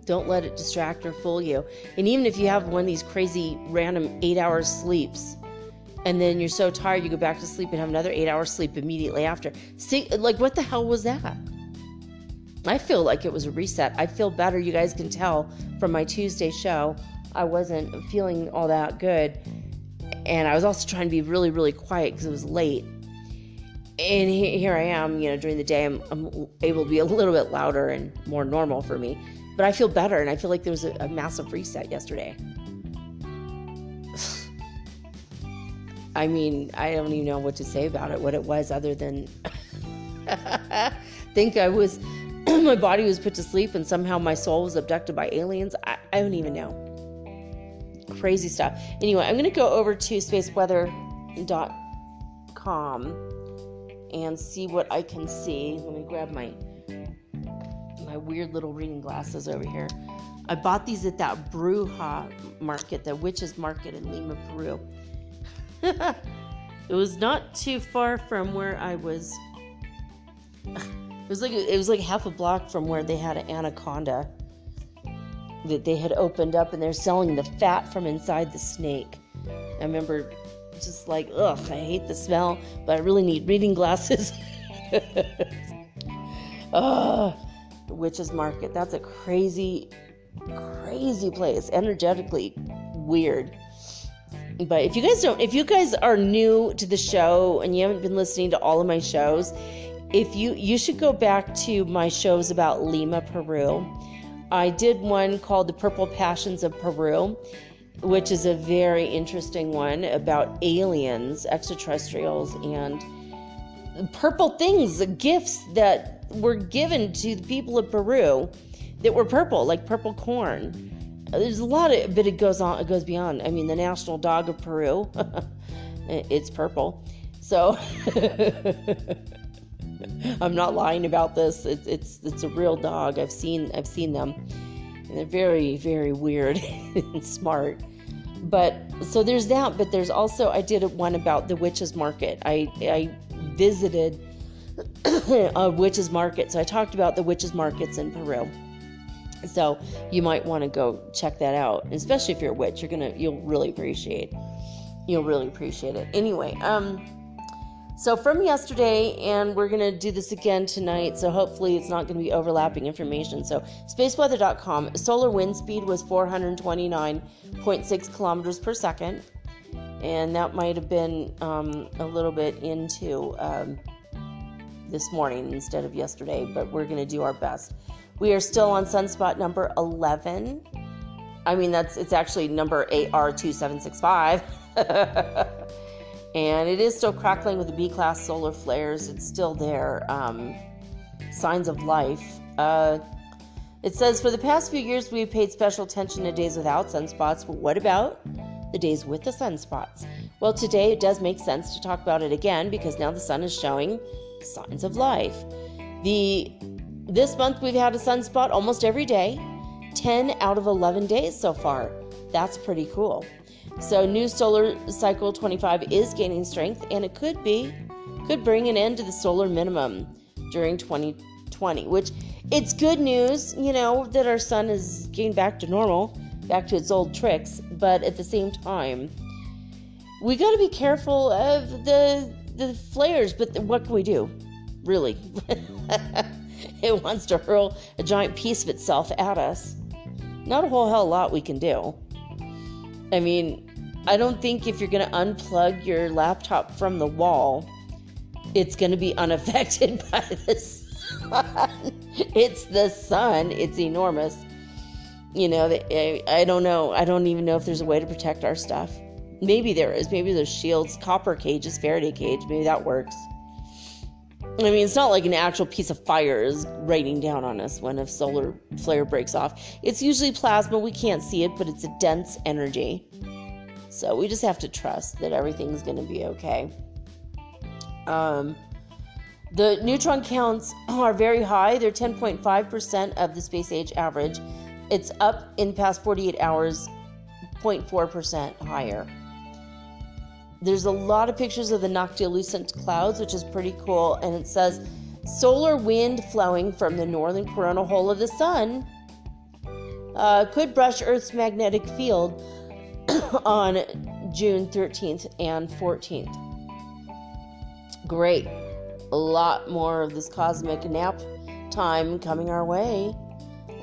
Don't let it distract or fool you. And even if you have one of these crazy random eight hour sleeps, and then you're so tired you go back to sleep and have another eight hour sleep immediately after. See, like, what the hell was that? I feel like it was a reset. I feel better. You guys can tell from my Tuesday show. I wasn't feeling all that good. And I was also trying to be really, really quiet because it was late. And here I am, you know, during the day, I'm, I'm, able to be a little bit louder and more normal for me. But I feel better, and I feel like there was a, a massive reset yesterday. I mean, I don't even know what to say about it, what it was, other than think I was, my body was put to sleep and somehow my soul was abducted by aliens. I, I don't even know crazy stuff. Anyway, I'm going to go over to spaceweather.com and see what I can see. Let me grab my my weird little reading glasses over here. I bought these at that Bruja market, the Witches Market in Lima, Peru. it was not too far from where I was. It was like it was like half a block from where they had an anaconda that they had opened up and they're selling the fat from inside the snake. I remember just like, ugh, I hate the smell, but I really need reading glasses. Ugh, the Witches Market. That's a crazy, crazy place. Energetically weird. But if you guys don't, if you guys are new to the show and you haven't been listening to all of my shows, if you you should go back to my shows about Lima, Peru I did one called The Purple Passions of Peru, which is a very interesting one about aliens, extraterrestrials, and purple things, gifts that were given to the people of Peru that were purple, like purple corn. There's a lot of, but it goes on, it goes beyond. I mean, the national dog of Peru, it's purple. So I'm not lying about this. It's it's it's a real dog. I've seen I've seen them. And they're very very weird and smart. But so there's that. But there's also I did one about the witches market. I I visited a witches market. So I talked about the witches markets in Peru. So you might want to go check that out, especially if you're a witch. You're gonna you'll really appreciate you'll really appreciate it. Anyway, um so, from yesterday, and we're going to do this again tonight, so hopefully it's not going to be overlapping information. So, spaceweather.com, solar wind speed was 429.6 kilometers per second, and that might have been um, a little bit into um, this morning instead of yesterday, but we're going to do our best. We are still on sunspot number 11. I mean, that's it's actually number AR2765. and it is still crackling with the B class solar flares. It's still there. Um, signs of life. Uh, it says for the past few years we've paid special attention to days without sunspots, but what about the days with the sunspots? Well, today it does make sense to talk about it again because now the sun is showing signs of life. The this month we've had a sunspot almost every day, 10 out of 11 days so far. That's pretty cool. So new solar cycle 25 is gaining strength and it could be could bring an end to the solar minimum during 2020, which it's good news, you know, that our sun is getting back to normal, back to its old tricks, but at the same time, we got to be careful of the the flares, but what can we do? Really? it wants to hurl a giant piece of itself at us. Not a whole hell lot we can do. I mean, I don't think if you're going to unplug your laptop from the wall it's going to be unaffected by the sun. it's the sun, it's enormous. You know, I don't know. I don't even know if there's a way to protect our stuff. Maybe there is. Maybe there's shields, copper cages, Faraday cage. Maybe that works. I mean, it's not like an actual piece of fire is raining down on us when a solar flare breaks off. It's usually plasma. We can't see it, but it's a dense energy. So we just have to trust that everything's going to be okay. Um, the neutron counts are very high. They're 10.5% of the space age average. It's up in past 48 hours, 0.4% higher. There's a lot of pictures of the noctilucent clouds, which is pretty cool. And it says solar wind flowing from the northern coronal hole of the sun uh, could brush Earth's magnetic field on June 13th and 14th. Great. A lot more of this cosmic nap time coming our way.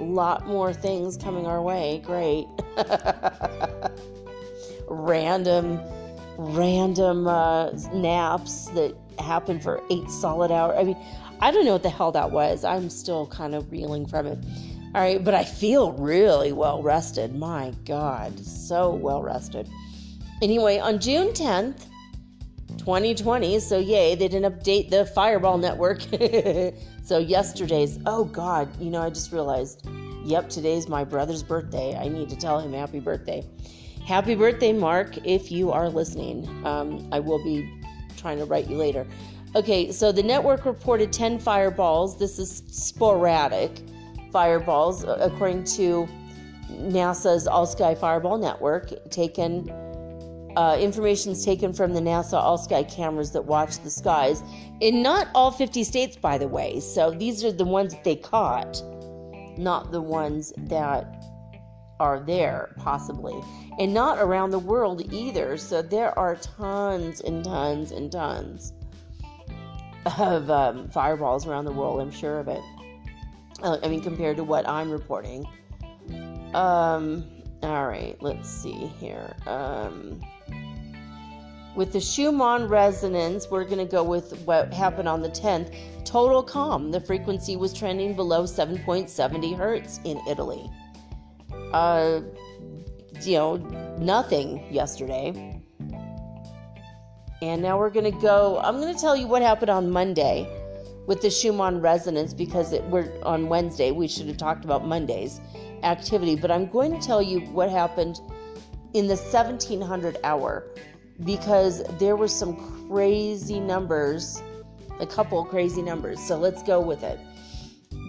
A lot more things coming our way. Great. Random random uh, naps that happen for eight solid hours. I mean, I don't know what the hell that was. I'm still kind of reeling from it. All right, but I feel really well rested. My God, so well rested. Anyway, on June 10th, 2020, so yay, they didn't update the Fireball network. so yesterday's, oh God, you know, I just realized, yep, today's my brother's birthday. I need to tell him happy birthday. Happy birthday, Mark, if you are listening. Um, I will be trying to write you later. Okay, so the network reported 10 fireballs. This is sporadic fireballs, according to NASA's All Sky Fireball Network. Taken uh, information is taken from the NASA All Sky cameras that watch the skies in not all 50 states, by the way. So these are the ones that they caught, not the ones that are there, possibly, and not around the world either. So there are tons and tons and tons of um, fireballs around the world. I'm sure of it. Uh, I mean, compared to what I'm reporting. Um, all right, let's see here. Um, with the Schumann resonance, we're going to go with what happened on the 10th. Total calm. The frequency was trending below 7.70 hertz in Italy uh, you know, nothing yesterday. And now we're going to go. I'm going to tell you what happened on Monday with the Schumann resonance because it, we're on Wednesday. We should have talked about Monday's activity, but I'm going to tell you what happened in the 1700 hour because there were some crazy numbers, a couple crazy numbers. So let's go with it.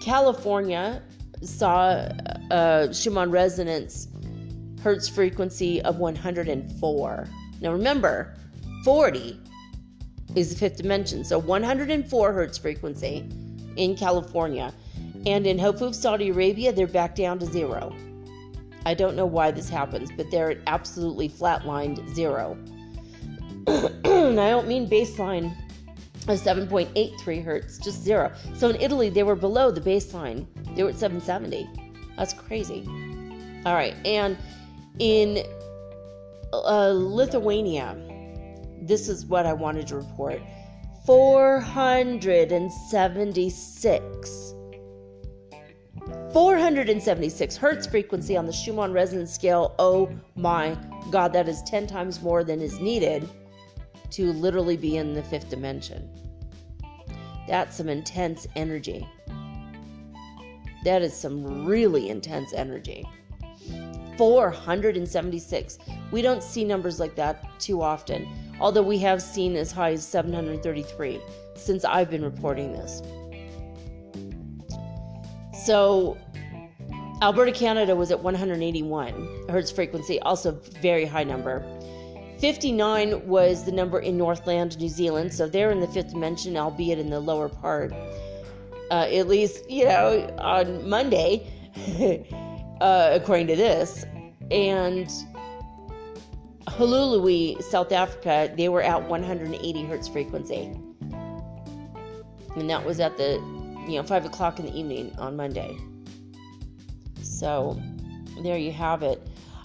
California saw a Schumann resonance hertz frequency of 104. Now remember, 40 is the fifth dimension, so 104 hertz frequency in California. And in Hofuf, Saudi Arabia, they're back down to zero. I don't know why this happens, but they're at absolutely flatlined zero. and I don't mean baseline of 7.83 hertz, just zero. So in Italy, they were below the baseline. They were at 770. That's crazy. All right, and in uh, Lithuania, this is what I wanted to report 476. 476 hertz frequency on the Schumann resonance scale. Oh my god, that is 10 times more than is needed to literally be in the fifth dimension. That's some intense energy. That is some really intense energy. 476. We don't see numbers like that too often, although we have seen as high as 733 since I've been reporting this. So, Alberta, Canada was at 181 hertz frequency, also very high number. 59 was the number in Northland, New Zealand, so they're in the fifth dimension, albeit in the lower part. Uh, at least, you know, on Monday, uh, according to this. And Hluhluwe, South Africa, they were at 180 hertz frequency. And that was at the, you know, 5 o'clock in the evening on Monday. So there you have it.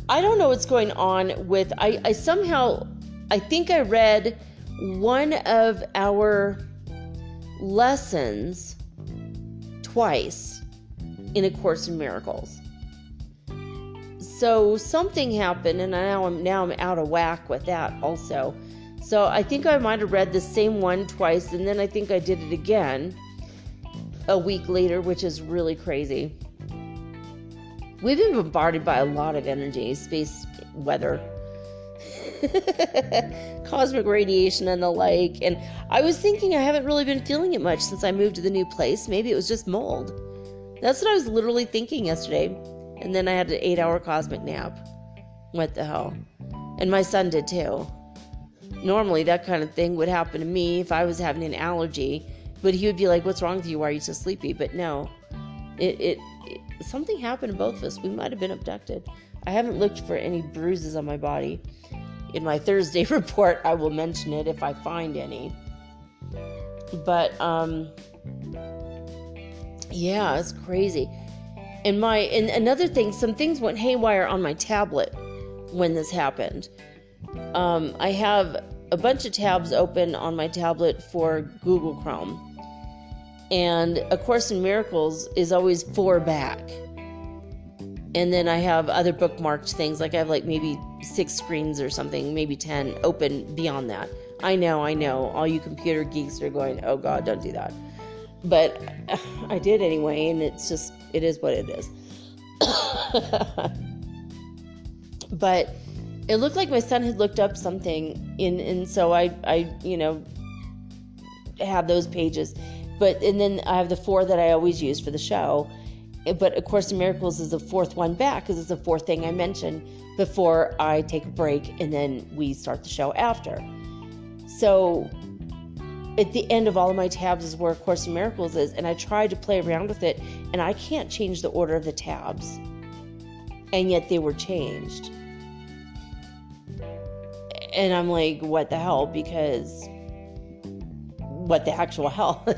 I don't know what's going on with I, I somehow I think I read one of our lessons twice in A Course in Miracles. So something happened, and now I'm now I'm out of whack with that also. So I think I might have read the same one twice, and then I think I did it again a week later, which is really crazy. We've been bombarded by a lot of energy, space, weather, cosmic radiation, and the like. And I was thinking I haven't really been feeling it much since I moved to the new place. Maybe it was just mold. That's what I was literally thinking yesterday. And then I had an eight hour cosmic nap. What the hell? And my son did too. Normally, that kind of thing would happen to me if I was having an allergy, but he would be like, What's wrong with you? Why are you so sleepy? But no, it, it, it something happened to both of us. We might have been abducted. I haven't looked for any bruises on my body. In my Thursday report, I will mention it if I find any. But, um, yeah, it's crazy. And my and another thing, some things went haywire on my tablet when this happened. Um, I have a bunch of tabs open on my tablet for Google Chrome, and A Course in Miracles is always four back. And then I have other bookmarked things, like I have like maybe six screens or something, maybe ten open beyond that. I know, I know, all you computer geeks are going, oh God, don't do that but I did anyway, and it's just, it is what it is. but it looked like my son had looked up something, in, and so I, I, you know, have those pages. But, and then I have the four that I always use for the show. But of Course Miracles is the fourth one back because it's the fourth thing I mentioned before I take a break and then we start the show after. So at the end of all of my tabs is where Course in Miracles is, and I tried to play around with it, and I can't change the order of the tabs. And yet they were changed. And I'm like, what the hell? Because what the actual hell?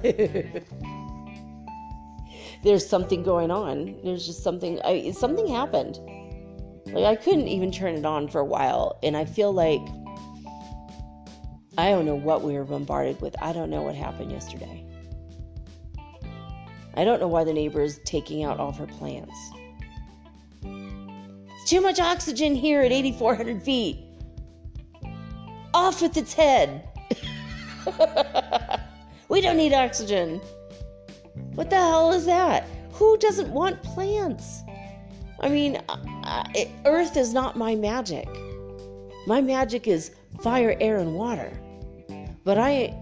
There's something going on. There's just something. I, something happened. Like I couldn't even turn it on for a while, and I feel like I don't know what we were bombarded with. I don't know what happened yesterday. I don't know why the neighbor is taking out all of her plants. It's too much oxygen here at 8,400 feet. Off with its head. we don't need oxygen. What the hell is that? Who doesn't want plants? I mean, it, Earth is not my magic. My magic is fire, air, and water. But I,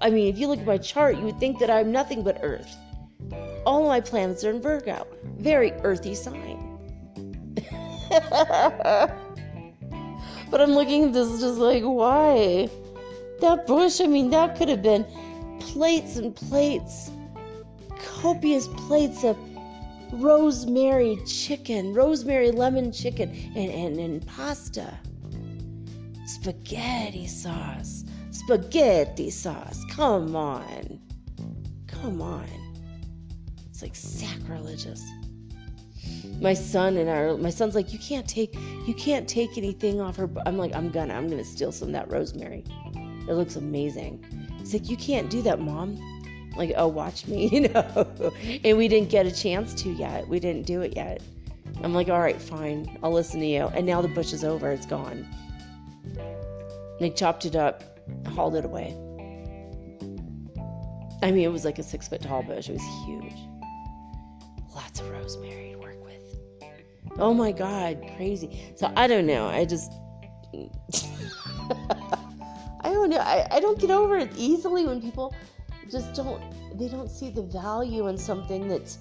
I mean, if you look at my chart, you would think that I'm nothing but Earth. All my planets are in Virgo, very earthy sign. but I'm looking at this just like, why? That bush, I mean, that could have been plates and plates, copious plates of rosemary chicken, rosemary lemon chicken, and, and, and pasta, spaghetti sauce, spaghetti sauce. Come on. Come on. It's like sacrilegious. My son and our my son's like, you can't take you can't take anything off her. I'm like, I'm gonna, I'm gonna steal some of that rosemary. It looks amazing. He's like, you can't do that, mom. Like, oh, watch me, you know. and we didn't get a chance to yet. We didn't do it yet. I'm like, all right, fine, I'll listen to you. And now the bush is over, it's gone. They chopped it up, hauled it away. I mean, it was like a six foot tall bush. It was huge. Lots of rosemary to work with. Oh my God, crazy. So I don't know. I just. I don't know. I, I don't get over it easily when people just don't. They don't see the value in something that's.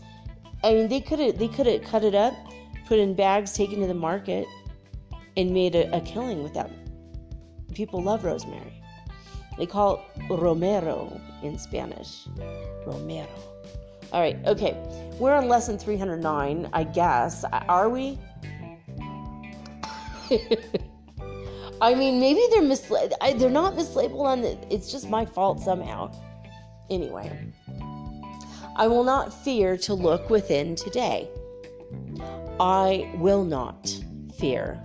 I mean, they could have they could have cut it up, put in bags, taken to the market, and made a, a killing with that. People love rosemary. They call it Romero in Spanish. Romero. All right, okay. We're on lesson 309, I guess. Are we? I mean, maybe they're mislabeled. They're not mislabeled on the. It's just my fault somehow. Anyway, I will not fear to look within today. I will not fear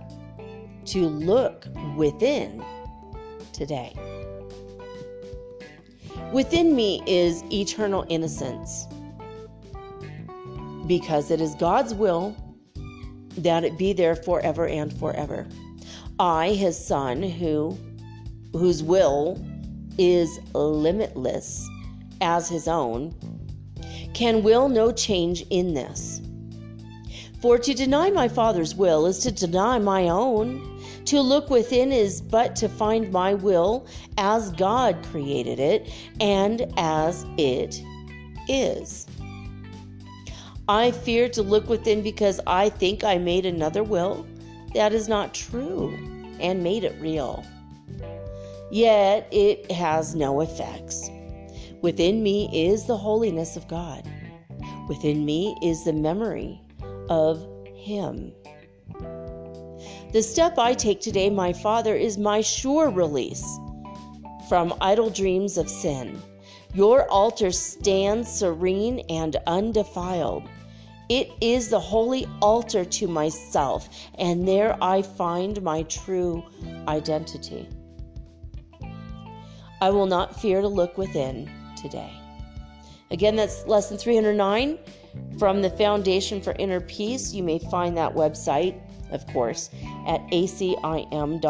to look within today. Within me is eternal innocence because it is God's will that it be there forever and forever. I, his son, who whose will is limitless as his own, can will no change in this. For to deny my Father's will is to deny my own. To look within is but to find my will as God created it and as it is. I fear to look within because I think I made another will that is not true and made it real. Yet it has no effects. Within me is the holiness of God. Within me is the memory of Him. The step I take today, my Father, is my sure release from idle dreams of sin. Your altar stands serene and undefiled. It is the holy altar to myself, and there I find my true identity. I will not fear to look within today. Again, that's lesson 309 from the Foundation for Inner Peace. You may find that website, of course, at acim.org.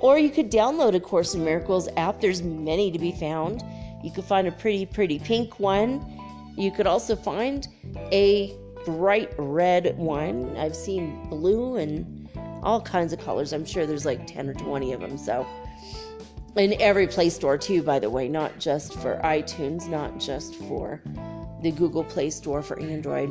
Or you could download a Course in Miracles app. There's many to be found. You could find a pretty, pretty pink one. You could also find a bright red one. I've seen blue and all kinds of colors. I'm sure there's like 10 or 20 of them. So, in every Play Store, too, by the way, not just for iTunes, not just for the Google Play Store for Android.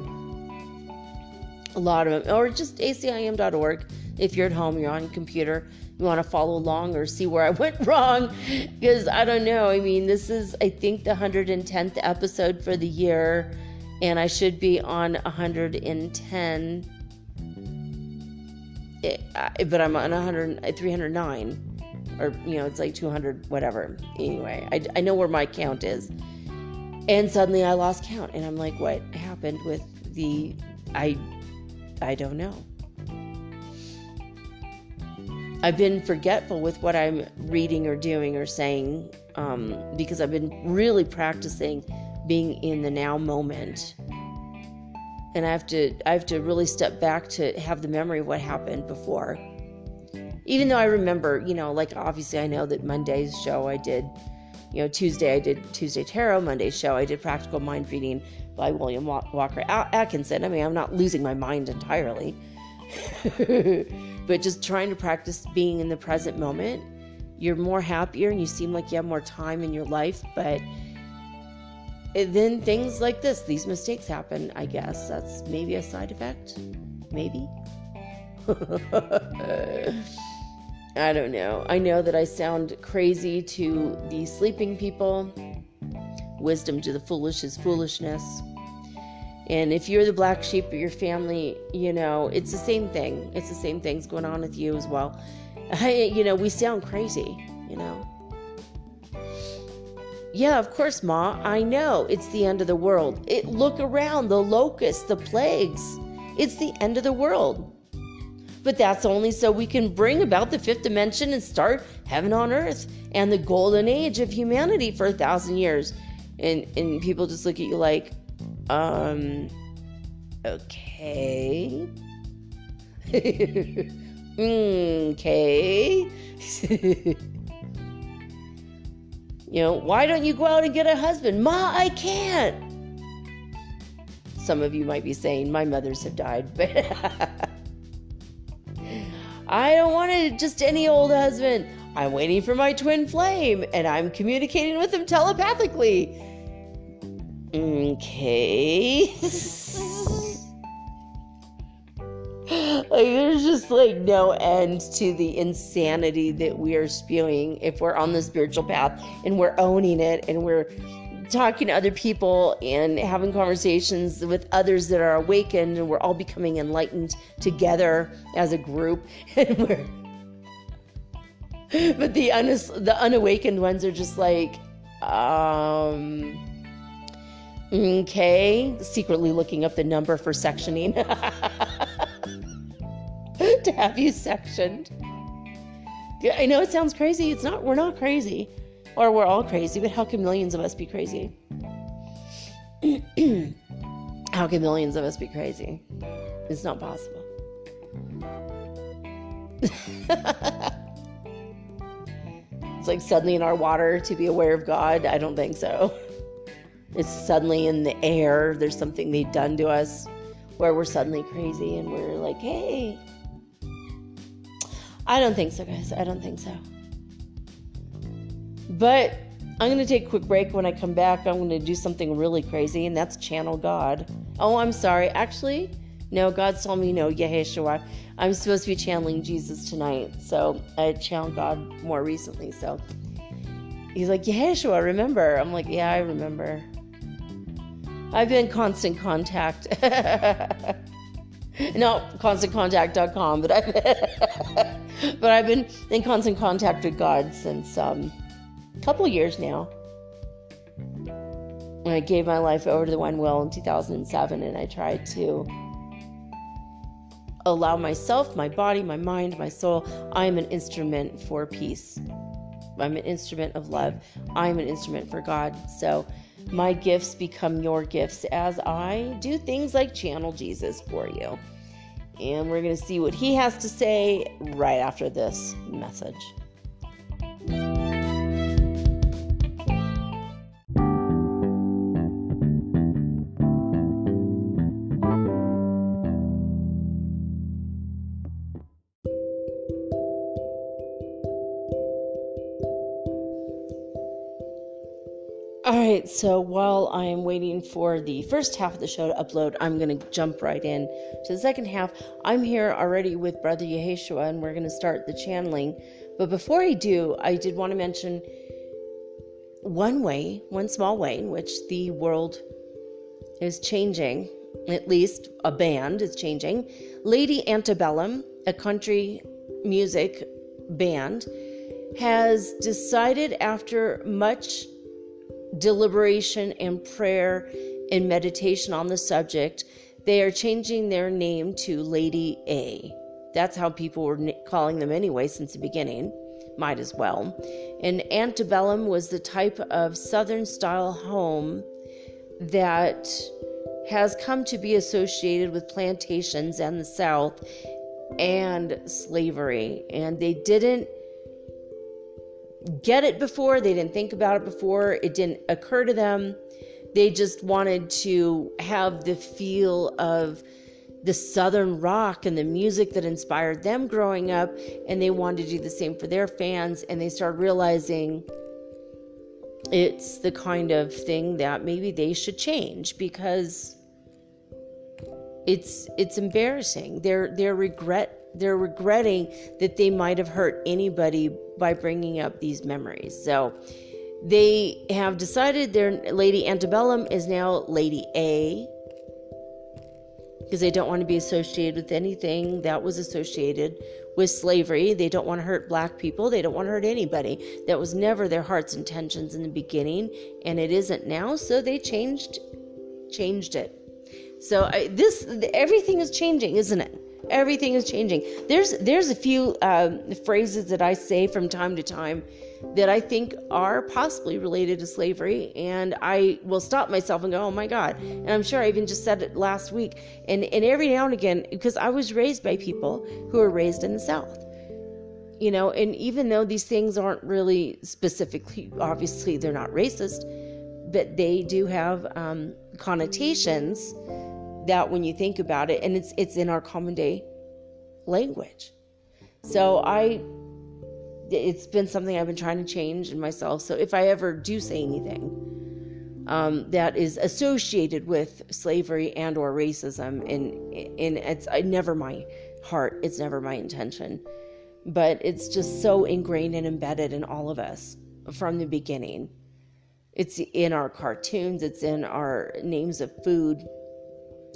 A lot of them, or just acim.org. If you're at home, you're on your computer, you want to follow along or see where I went wrong, because I don't know. I mean, this is, I think, the 110th episode for the year, and I should be on 110. It, eh, but I'm on 100, 309 or you know it's like 200 whatever anyway I, I know where my count is and suddenly i lost count and i'm like what happened with the i i don't know. I've been forgetful with what i'm reading or doing or saying um, because i've been really practicing being in the now moment. And i have to i have to really step back to have the memory of what happened before. Even though I remember, you know, like obviously I know that Monday's show I did, you know, Tuesday I did Tuesday Tarot, Monday's show I did Practical Mind Reading by William Walker Atkinson. I mean, I'm not losing my mind entirely, but just trying to practice being in the present moment. You're more happier and you seem like you have more time in your life, but then things like this, these mistakes happen, I guess. That's maybe a side effect. Maybe. I don't know. I know that I sound crazy to the sleeping people. Wisdom to the foolish is foolishness. And if you're the black sheep of your family, you know, it's the same thing. It's the same things going on with you as well. I, you know, we sound crazy, you know. Yeah, of course, Ma. I know. It's the end of the world. It look around, the locusts, the plagues. It's the end of the world. But that's only so we can bring about the fifth dimension and start heaven on earth and the golden age of humanity for a thousand years. And and people just look at you like, um, okay. okay. you know, why don't you go out and get a husband? Ma, I can't. Some of you might be saying, my mothers have died, but. I don't want it just any old husband. I'm waiting for my twin flame and I'm communicating with him telepathically. Okay. like there's just like no end to the insanity that we are spewing if we're on the spiritual path and we're owning it and we're talking to other people and having conversations with others that are awakened and we're all becoming enlightened together as a group. And we're but the un- the unawakened ones are just like um okay secretly looking up the number for sectioning. To have you sectioned. I know it sounds crazy. It's not we're not crazy Or we're all crazy, but how can millions of us be crazy? how can millions of us be crazy? It's not possible. it's like suddenly in our water to be aware of God. I don't think so. It's suddenly in the air. There's something they've done to us where we're suddenly crazy and we're like, hey. I don't think so, guys. I don't think so. But I'm going to take a quick break. When I come back, I'm going to do something really crazy, and that's channel God. Oh, I'm sorry. Actually, no, God told me no, Yeshua. I'm supposed to be channeling Jesus tonight. So I channeled God more recently. So he's like, Yeshua, remember? I'm like, yeah, I remember. I've been constant contact. no, constantcontact.com, but I've but I've been in constant contact with God since um, couple years now. I gave my life over to the one will in 2007, and I tried to allow myself, my body, my mind, my soul. I am an instrument for peace. I'm an instrument of love. I'm an instrument for God. So my gifts become your gifts as I do things like channel Jesus for you. And we're going to see what he has to say right after this message. Right, so while I'm waiting for the first half of the show to upload, I'm going to jump right in to the second half. I'm here already with Brother Yeshua, and we're going to start the channeling. But before I do, I did want to mention one way, one small way in which the world is changing, at least a band is changing. Lady Antebellum, a country music band, has decided after much deliberation and prayer and meditation on the subject, they are changing their name to Lady A. That's how people were calling them anyway since the beginning. Might as well. And antebellum was the type of Southern style home that has come to be associated with plantations and the South and slavery. And they didn't get it before, they didn't think about it before, it didn't occur to them. They just wanted to have the feel of the southern rock and the music that inspired them growing up, and they wanted to do the same for their fans. And they started realizing it's the kind of thing that maybe they should change because it's it's embarrassing. They're they're regret they're regretting that they might have hurt anybody by bringing up these memories. So they have decided their Lady Antebellum is now Lady A because they don't want to be associated with anything that was associated with slavery. They don't want to hurt black people. They don't want to hurt anybody. That was never their heart's intentions in the beginning, and it isn't now. So they changed changed it. So I, this everything is changing, isn't it? Everything is changing. There's there's a few um, phrases that I say from time to time that I think are possibly related to slavery, and I will stop myself and go, "Oh my God!" And I'm sure I even just said it last week. And and every now and again, because I was raised by people who were raised in the South, you know, and even though these things aren't really specifically, obviously, they're not racist, but they do have um, connotations that when you think about it and it's it's in our common day language. So i it's been something i've been trying to change in myself. So if i ever do say anything um, that is associated with slavery and or racism and and it's I, never my heart it's never my intention. But it's just so ingrained and embedded in all of us from the beginning. It's in our cartoons it's in our names of food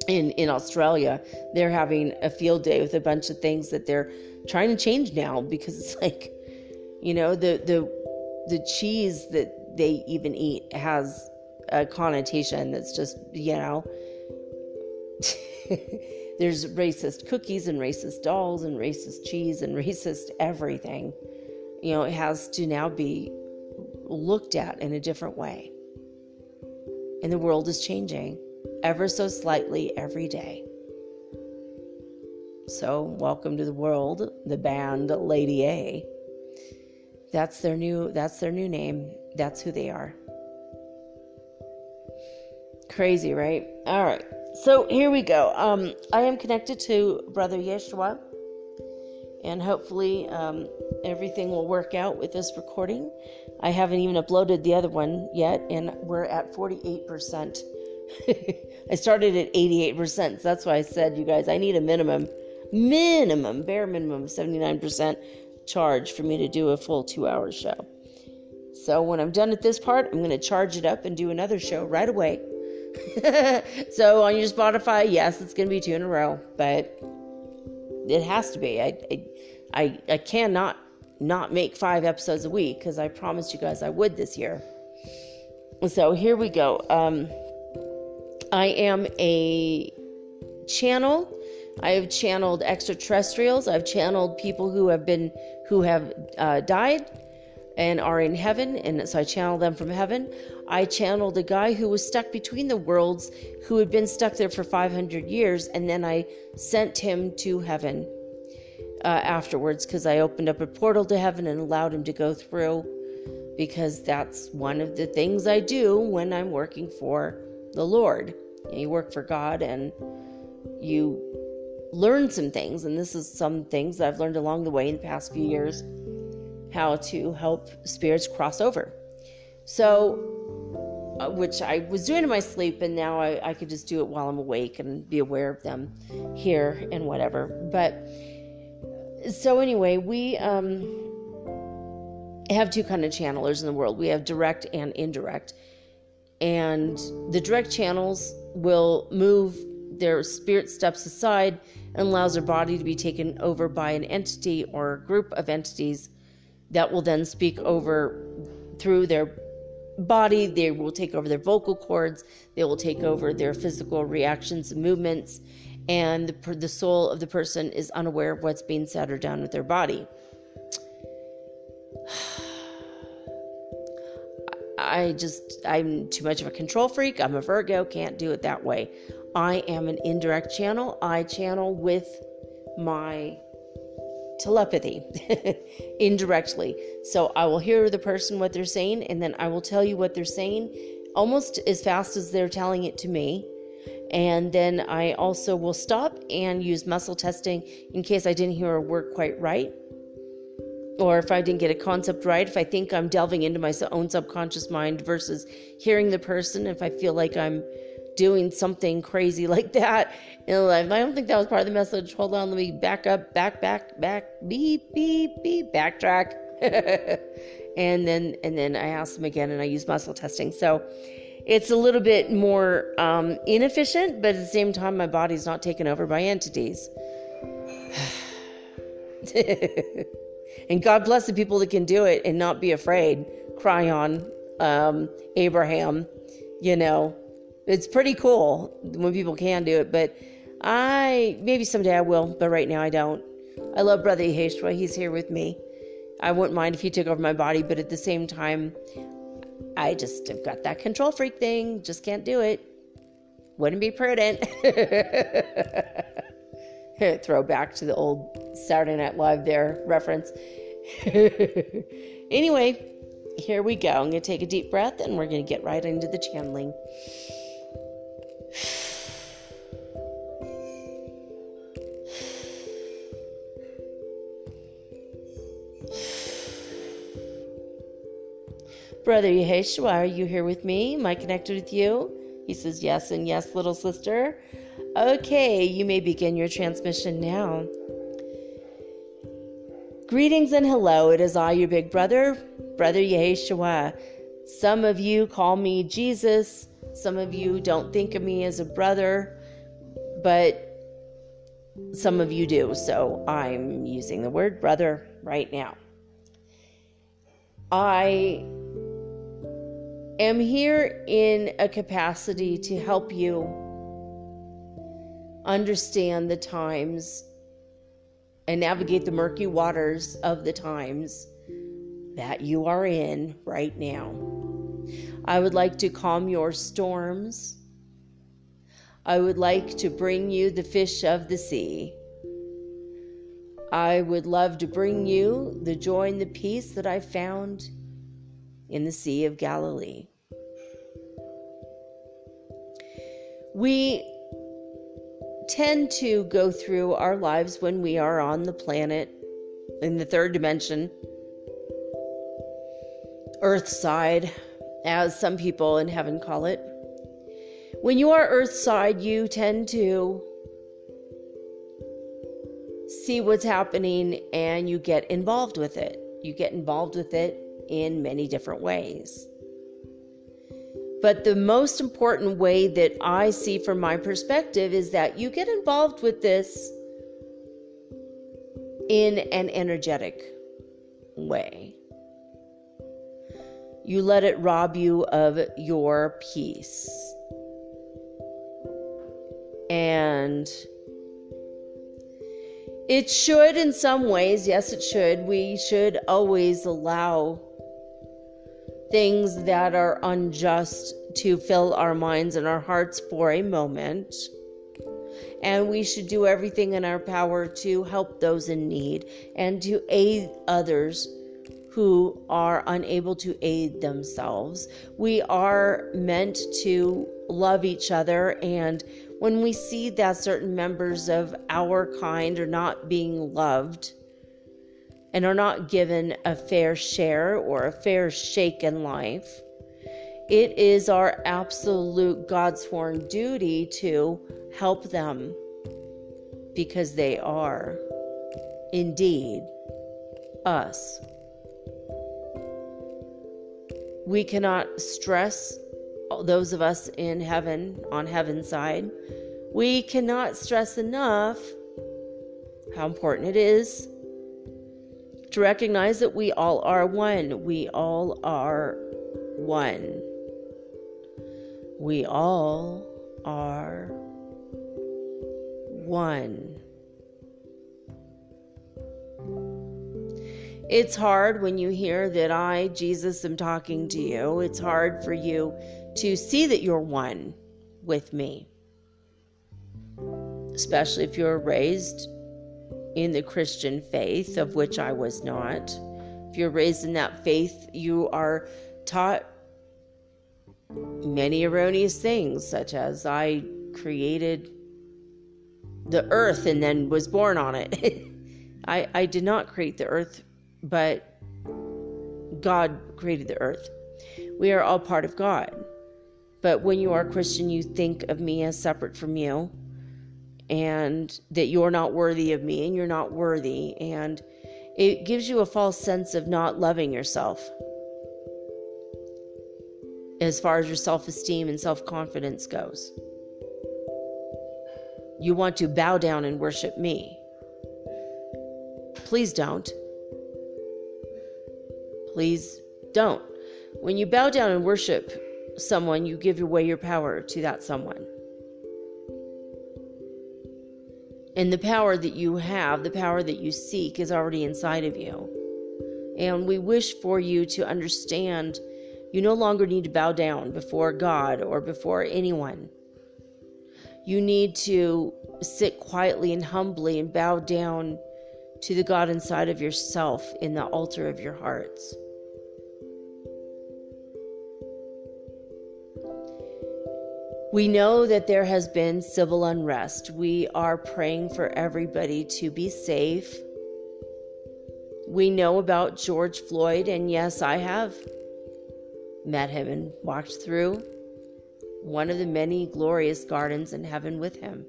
in in Australia, they're having a field day with a bunch of things that they're trying to change now because it's like, you know, the the the cheese that they even eat has a connotation that's just, you know, there's racist cookies and racist dolls and racist cheese and racist everything. You know, it has to now be looked at in a different way. And the world is changing ever so slightly every day. So, welcome to the world, the band Lady A. That's their new that's their new name. That's who they are. Crazy, right? All right. So here we go. Um, I am connected to Brother Yeshua, and hopefully um, everything will work out with this recording. I haven't even uploaded the other one yet, and we're at 48%. I started at 88%, so that's why I said, you guys, I need a minimum, minimum, bare minimum 79% charge for me to do a full two hour show. So when I'm done at this part, I'm going to charge it up and do another show right away. so on your Spotify, yes, it's going to be two in a row, but it has to be. I I I, I cannot not make five episodes a week because I promised you guys I would this year. So here we go. Um, I am a channel. I have channeled extraterrestrials. I've channeled people who have been who have uh, died and are in heaven, and so I channel them from heaven. I channeled a guy who was stuck between the worlds, who had been stuck there for 500 years, and then I sent him to heaven uh, afterwards because I opened up a portal to heaven and allowed him to go through because that's one of the things I do when I'm working for the Lord. You work for God and you learn some things, and this is some things that I've learned along the way in the past few years how to help spirits cross over. So, uh, which I was doing in my sleep, and now I, I could just do it while I'm awake and be aware of them here and whatever. But so anyway, we um, have two kind of channelers in the world. We have direct and indirect, and the direct channels will move their spirit steps aside and allows their body to be taken over by an entity or a group of entities that will then speak over through their body. They will take over their vocal cords. They will take over their physical reactions and movements. And the, the soul of the person is unaware of what's being said or done with their body. I just, I'm too much of a control freak. I'm a Virgo, can't do it that way. I am an indirect channel. I channel with my telepathy indirectly. So I will hear the person what they're saying, and then I will tell you what they're saying almost as fast as they're telling it to me. And then I also will stop and use muscle testing in case I didn't hear a word quite right. Or if I didn't get a concept right, if I think I'm delving into my own subconscious mind versus hearing the person, if I feel like I'm doing something crazy like that in life. I don't think that was part of the message. Hold on, let me back up, back, back, back, beep, beep, beep, backtrack. and then and then I asked them again and I use muscle testing. So it's a little bit more um, inefficient, but at the same time, my body's not taken over by entities. and God bless the people that can do it and not be afraid. Kryon um, Abraham, you know, it's pretty cool when people can do it, but I maybe someday I will, but right now I don't. I love Brother Yeshua. He's here with me. I wouldn't mind if he took over my body, but at the same time, I just have got that control freak thing. Just can't do it. Wouldn't be prudent. Throw back to the old Saturday Night Live there reference. anyway, here we go. I'm going to take a deep breath and we're going to get right into the channeling. Brother Yeshua, are you here with me? Am I connected with you? He says, Yes, and yes, little sister. Okay, you may begin your transmission now. Greetings and hello. It is I, your big brother, Brother Yeshua. Some of you call me Jesus. Some of you don't think of me as a brother, but some of you do. So I'm using the word brother right now. I am here in a capacity to help you understand the times and navigate the murky waters of the times that you are in right now. I would like to calm your storms. I would like to bring you the fish of the sea. I would love to bring you the joy and the peace that I found in the Sea of Galilee. We tend to go through our lives when we are on the planet in the third dimension, earth side, as some people in heaven call it. When you are earth side, you tend to see what's happening and you get involved with it. You get involved with it in many different ways. But the most important way that I see from my perspective is that you get involved with this in an energetic way. You let it rob you of your peace. And it should, in some ways, yes, it should. We should always allow things that are unjust to fill our minds and our hearts for a moment. And we should do everything in our power to help those in need and to aid others who are unable to aid themselves. We are meant to love each other. And when we see that certain members of our kind are not being loved, and are not given a fair share or a fair shake in life, it is our absolute God sworn duty to help them because they are indeed us. We cannot stress those of us in heaven, on heaven's side. We cannot stress enough how important it is to recognize that we all are one. We all are one. We all are one. It's hard when you hear that I, Jesus, am talking to you. It's hard for you to see that you're one with me, especially if you're raised in the Christian faith, of which I was not. If you're raised in that faith, you are taught many erroneous things, such as I created the earth and then was born on it. I, I did not create the earth, but God created the earth. We are all part of God. But when you are a Christian, you think of me as separate from you and that you're not worthy of me and you're not worthy. And it gives you a false sense of not loving yourself as far as your self esteem and self confidence goes. You want to bow down and worship me. Please don't. Please don't. When you bow down and worship someone, you give away your power to that someone. And the power that you have, the power that you seek, is already inside of you. And we wish for you to understand you no longer need to bow down before God or before anyone. You need to sit quietly and humbly and bow down to the God inside of yourself in the altar of your hearts. We know that there has been civil unrest. We are praying for everybody to be safe. We know about George Floyd, and yes, I have met him and walked through one of the many glorious gardens in heaven with him.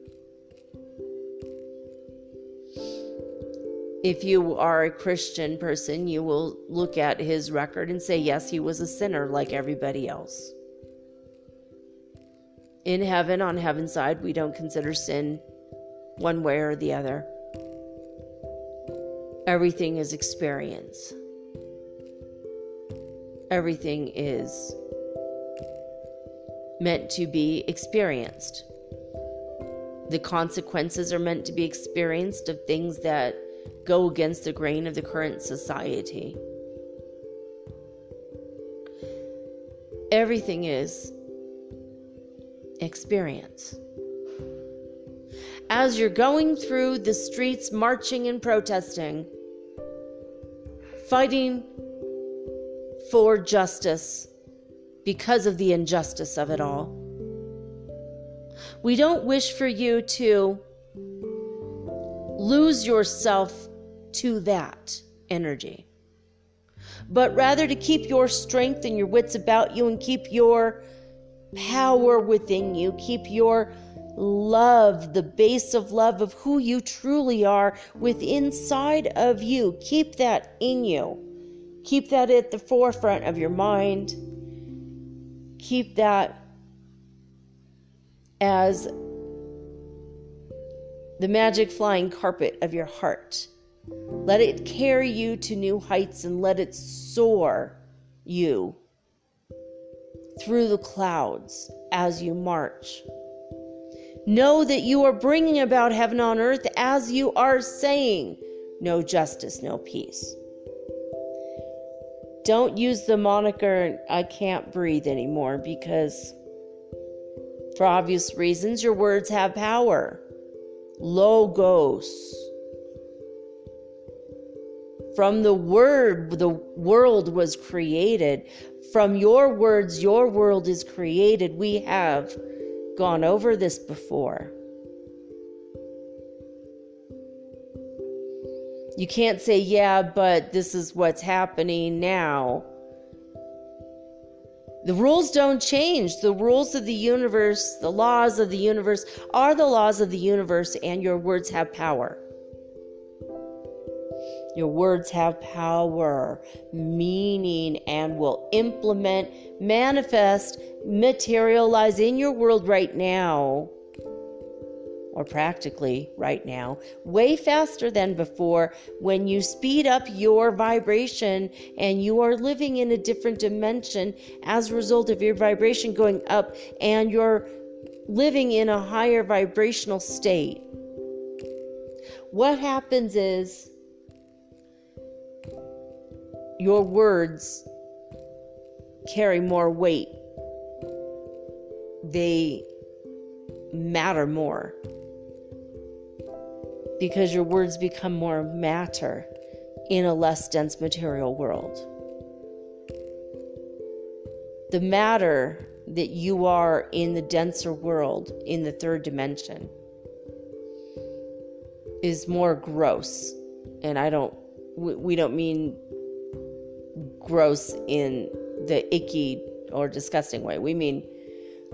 If you are a Christian person, you will look at his record and say, yes, he was a sinner like everybody else in heaven, on heaven's side, we don't consider sin one way or the other. Everything is experience. Everything is meant to be experienced. The consequences are meant to be experienced of things that go against the grain of the current society. Everything is experience. As you're going through the streets marching and protesting, fighting for justice because of the injustice of it all. We don't wish for you to lose yourself to that energy, but rather to keep your strength and your wits about you and keep your power within you, keep your love, the base of love of who you truly are within inside of you. Keep that in you. Keep that at the forefront of your mind. Keep that as the magic flying carpet of your heart. Let it carry you to new heights and let it soar you through the clouds as you march. Know that you are bringing about heaven on earth as you are saying, no justice, no peace. Don't use the moniker, I can't breathe anymore, because for obvious reasons, your words have power. Logos. From the word, the world was created. From your words, your world is created. We have gone over this before. You can't say, yeah, but this is what's happening now. The rules don't change. The rules of the universe, the laws of the universe, are the laws of the universe, and your words have power. Your words have power, meaning, and will implement, manifest, materialize in your world right now or practically right now, way faster than before when you speed up your vibration and you are living in a different dimension as a result of your vibration going up and you're living in a higher vibrational state. What happens is your words carry more weight. They matter more because your words become more matter in a less dense material world. The matter that you are in the denser world, in the third dimension, is more gross. And I don't, we don't mean gross in the icky or disgusting way. We mean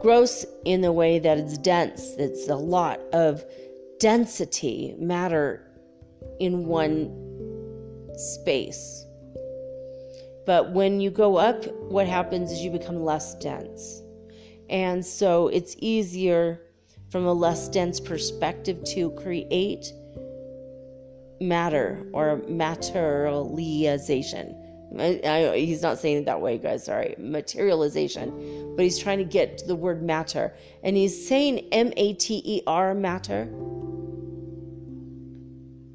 gross in the way that it's dense, it's a lot of density matter in one space. But when you go up, what happens is you become less dense. And so it's easier from a less dense perspective to create matter or materialization. I, he's not saying it that way, guys. Sorry, materialization, but he's trying to get to the word matter, and he's saying M A T E R matter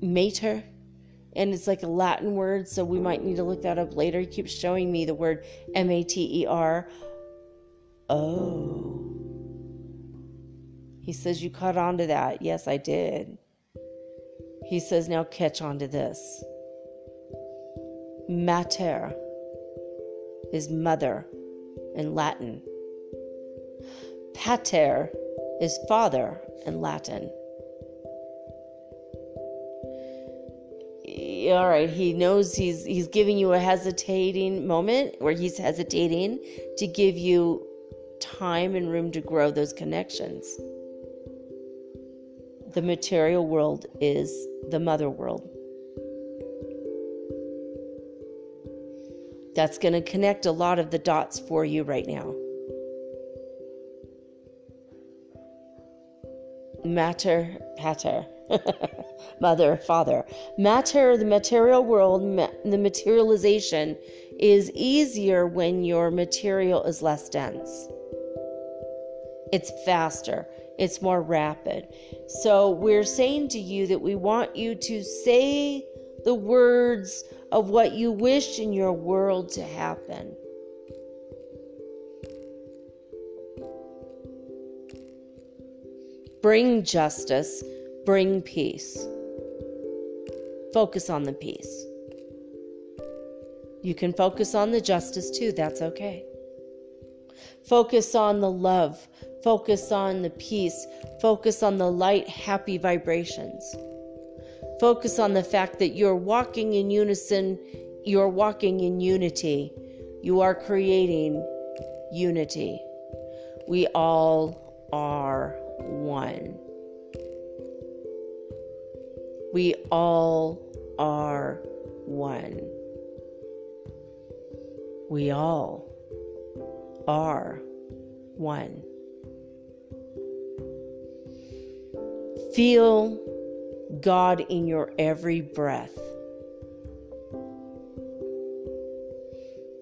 mater and it's like a Latin word, so we might need to look that up later. He keeps showing me the word M A T E R. Oh. He says, You caught on to that. Yes, I did. He says, Now catch on to this. Mater is mother in Latin, pater is father in Latin. all right, he knows he's he's giving you a hesitating moment where he's hesitating to give you time and room to grow those connections. The material world is the mother world. That's going to connect a lot of the dots for you right now. Matter, pater. mother, father. Matter, the material world, the materialization is easier when your material is less dense. It's faster, it's more rapid. So, we're saying to you that we want you to say the words of what you wish in your world to happen. Bring justice, bring peace. Focus on the peace. You can focus on the justice too, that's okay. Focus on the love, focus on the peace, focus on the light, happy vibrations. Focus on the fact that you're walking in unison, you're walking in unity. You are creating unity. We all are one. We all are one. We all are one. Feel God in your every breath.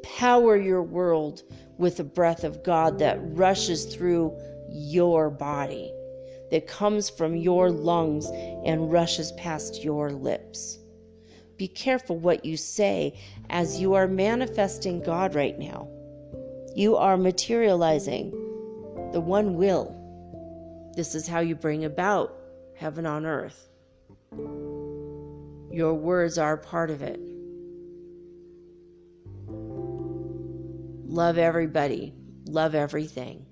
Power your world with the breath of God that rushes through your body, that comes from your lungs and rushes past your lips. Be careful what you say as you are manifesting God right now. You are materializing the one will. This is how you bring about heaven on earth. Your words are part of it. Love everybody, love everything.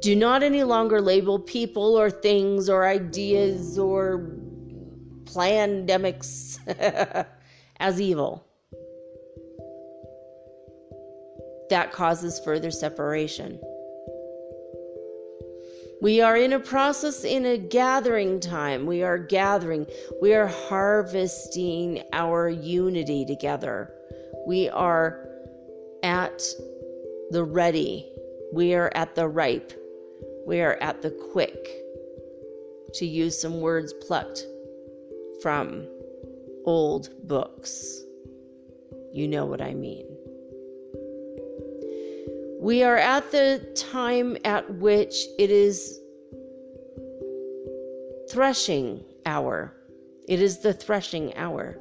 Do not any longer label people or things or ideas or pandemics as evil. That causes further separation. We are in a process, in a gathering time. We are gathering. We are harvesting our unity together. We are at the ready. We are at the ripe. We are at the quick. To use some words plucked from old books. You know what I mean. We are at the time at which it is threshing hour. It is the threshing hour.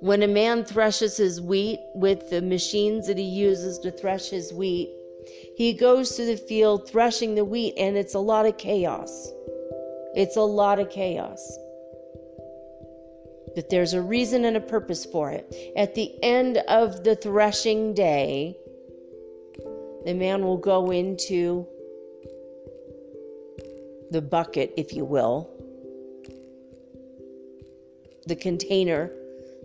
When a man threshes his wheat with the machines that he uses to thresh his wheat, he goes to the field threshing the wheat, and it's a lot of chaos. It's a lot of chaos. But there's a reason and a purpose for it. At the end of the threshing day, the man will go into the bucket, if you will, the container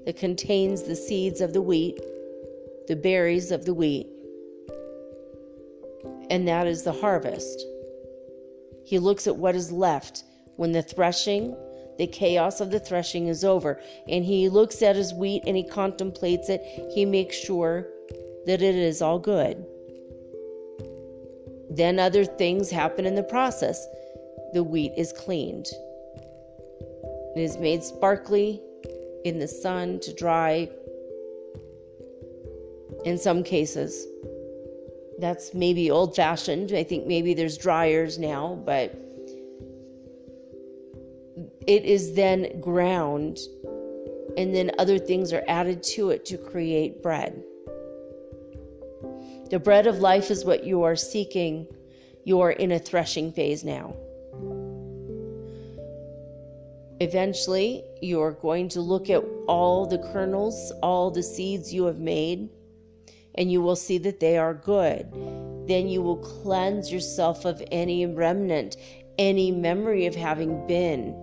that contains the seeds of the wheat, the berries of the wheat, and that is the harvest. He looks at what is left when the threshing, the chaos of the threshing is over, and he looks at his wheat and he contemplates it. He makes sure that it is all good. Then other things happen in the process. The wheat is cleaned. It is made sparkly in the sun to dry. In some cases, that's maybe old fashioned. I think maybe there's dryers now, but it is then ground and then other things are added to it to create bread. The bread of life is what you are seeking. You are in a threshing phase now. Eventually, you are going to look at all the kernels, all the seeds you have made, and you will see that they are good. Then you will cleanse yourself of any remnant, any memory of having been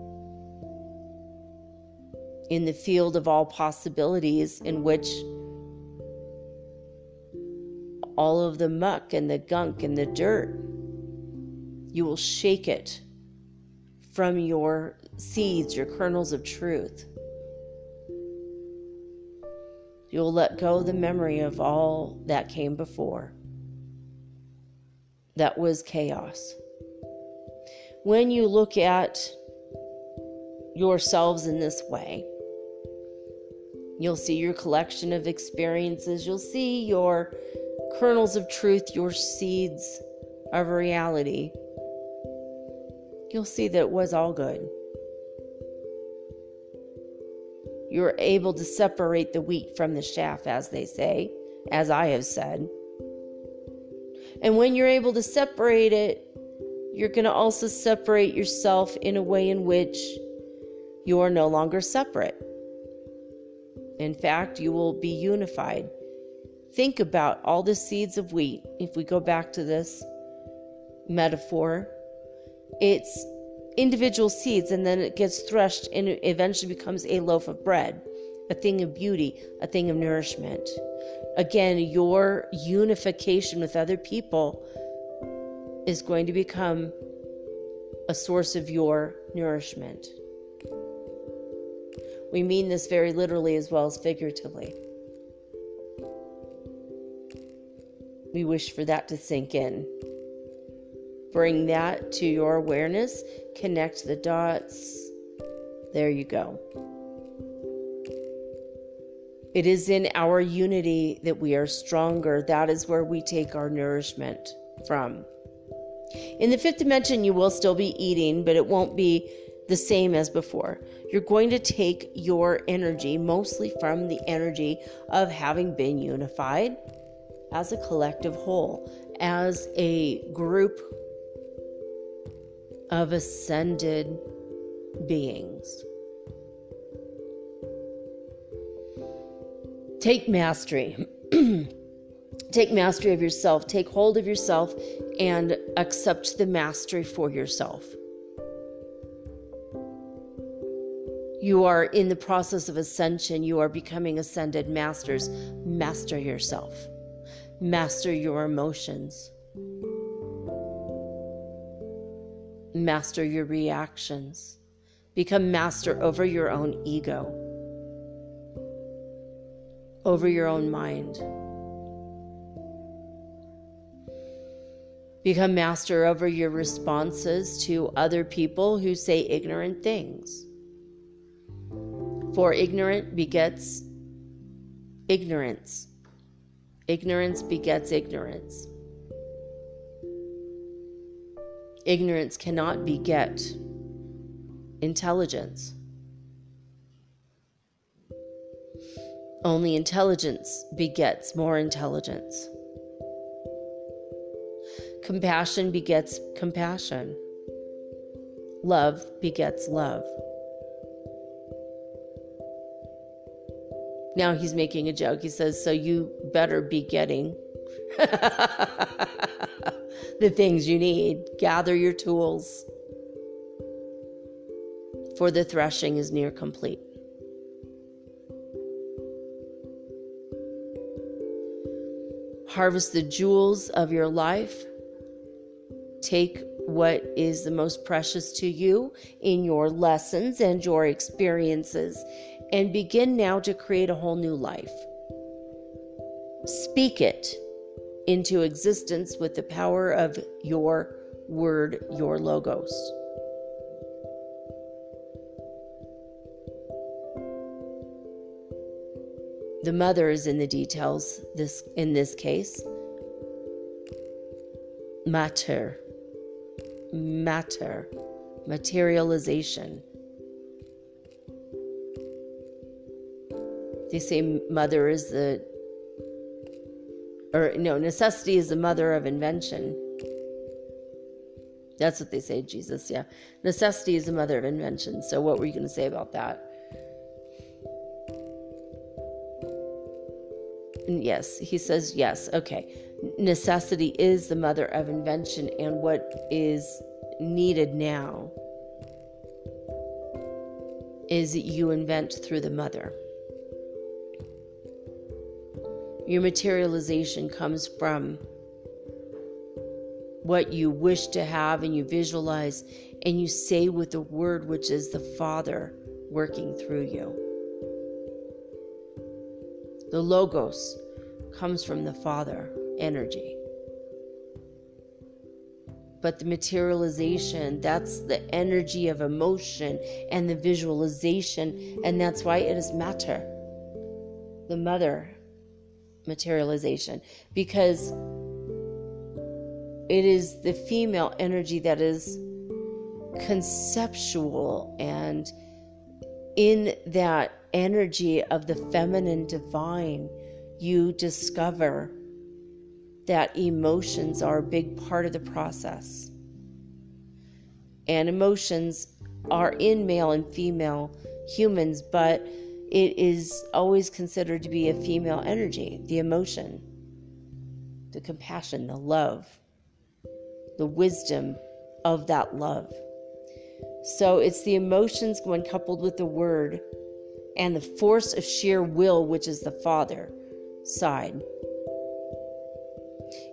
in the field of all possibilities in which all of the muck and the gunk and the dirt. You will shake it from your seeds, your kernels of truth. You'll let go the memory of all that came before. That was chaos. When you look at yourselves in this way, you'll see your collection of experiences, you'll see your kernels of truth, your seeds of reality, you'll see that it was all good. You're able to separate the wheat from the chaff, as they say, as I have said. And when you're able to separate it, you're going to also separate yourself in a way in which you are no longer separate. In fact, you will be unified. Think about all the seeds of wheat. If we go back to this metaphor, it's individual seeds and then it gets threshed and it eventually becomes a loaf of bread, a thing of beauty, a thing of nourishment. Again, your unification with other people is going to become a source of your nourishment. We mean this very literally as well as figuratively. We wish for that to sink in. Bring that to your awareness, connect the dots. There you go. It is in our unity that we are stronger. That is where we take our nourishment from. In the fifth dimension, you will still be eating, but it won't be the same as before. You're going to take your energy mostly from the energy of having been unified as a collective whole, as a group of ascended beings. Take mastery. take mastery of yourself. Take hold of yourself and accept the mastery for yourself. You are in the process of ascension. You are becoming ascended masters. Master yourself, master your emotions. Master your reactions. Become master over your own ego, over your own mind. Become master over your responses to other people who say ignorant things. For ignorant begets ignorance. Ignorance begets ignorance. Ignorance cannot beget intelligence. Only intelligence begets more intelligence. Compassion begets compassion. Love begets love. Now he's making a joke. He says, So you better be getting the things you need. Gather your tools, for the threshing is near complete. Harvest the jewels of your life. Take what is the most precious to you in your lessons and your experiences and begin now to create a whole new life. Speak it into existence with the power of your word, your logos. The mother is in the details this in this case. Matter. Matter. Materialization. They say mother is the or no, necessity is the mother of invention. That's what they say, Jesus. Yeah. Necessity is the mother of invention. So, what were you going to say about that? yes, he says yes. Okay. Necessity is the mother of invention, and what is needed now is you invent through the mother. Your materialization comes from what you wish to have and you visualize and you say with the word, which is the Father working through you. The Logos comes from the Father energy. But the materialization, that's the energy of emotion and the visualization, and that's why it is matter. The mother materialization because it is the female energy that is conceptual and in that energy of the feminine divine you discover that emotions are a big part of the process. And emotions are in male and female humans, but it is always considered to be a female energy the emotion, the compassion, the love, the wisdom of that love. So it's the emotions when coupled with the word and the force of sheer will, which is the father side.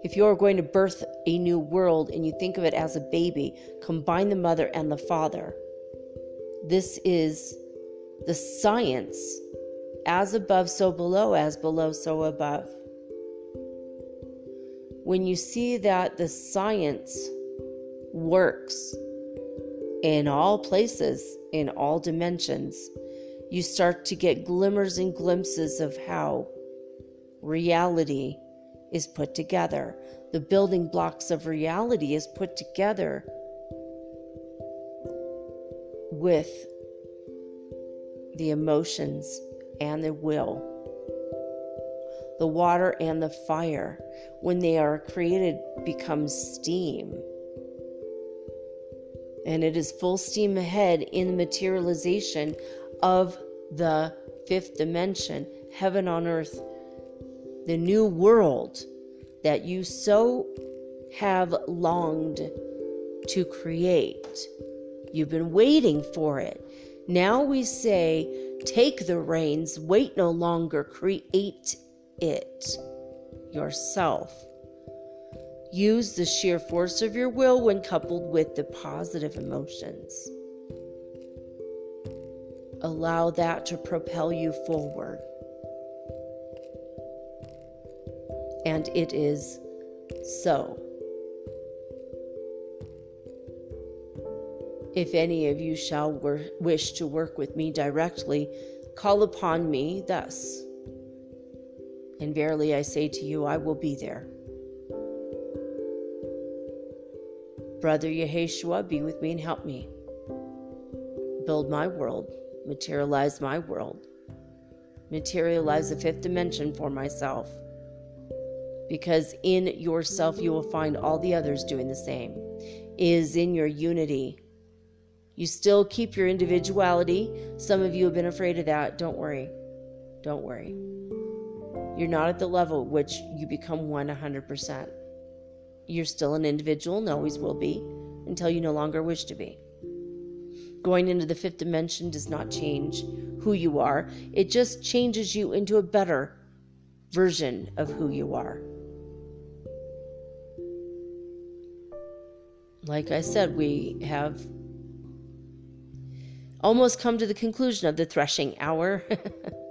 If you're going to birth a new world and you think of it as a baby, combine the mother and the father. This is the science as above, so below, as below, so above. When you see that the science works in all places, in all dimensions, you start to get glimmers and glimpses of how reality is put together. The building blocks of reality is put together with the emotions and the will. The water and the fire, when they are created, becomes steam. And it is full steam ahead in the materialization of the fifth dimension, heaven on earth, the new world that you so have longed to create. You've been waiting for it. Now we say, take the reins, wait no longer, create it yourself. Use the sheer force of your will when coupled with the positive emotions. Allow that to propel you forward. And it is so. If any of you shall wor- wish to work with me directly, call upon me thus. And verily I say to you, I will be there. Brother Yeshua, be with me and help me. Build my world, materialize my world, materialize the fifth dimension for myself. Because in yourself you will find all the others doing the same. Is in your unity you still keep your individuality. Some of you have been afraid of that. Don't worry. Don't worry. You're not at the level which you become one 100%. You're still an individual and always will be until you no longer wish to be. Going into the fifth dimension does not change who you are, it just changes you into a better version of who you are. Like I said, we have almost come to the conclusion of the threshing hour.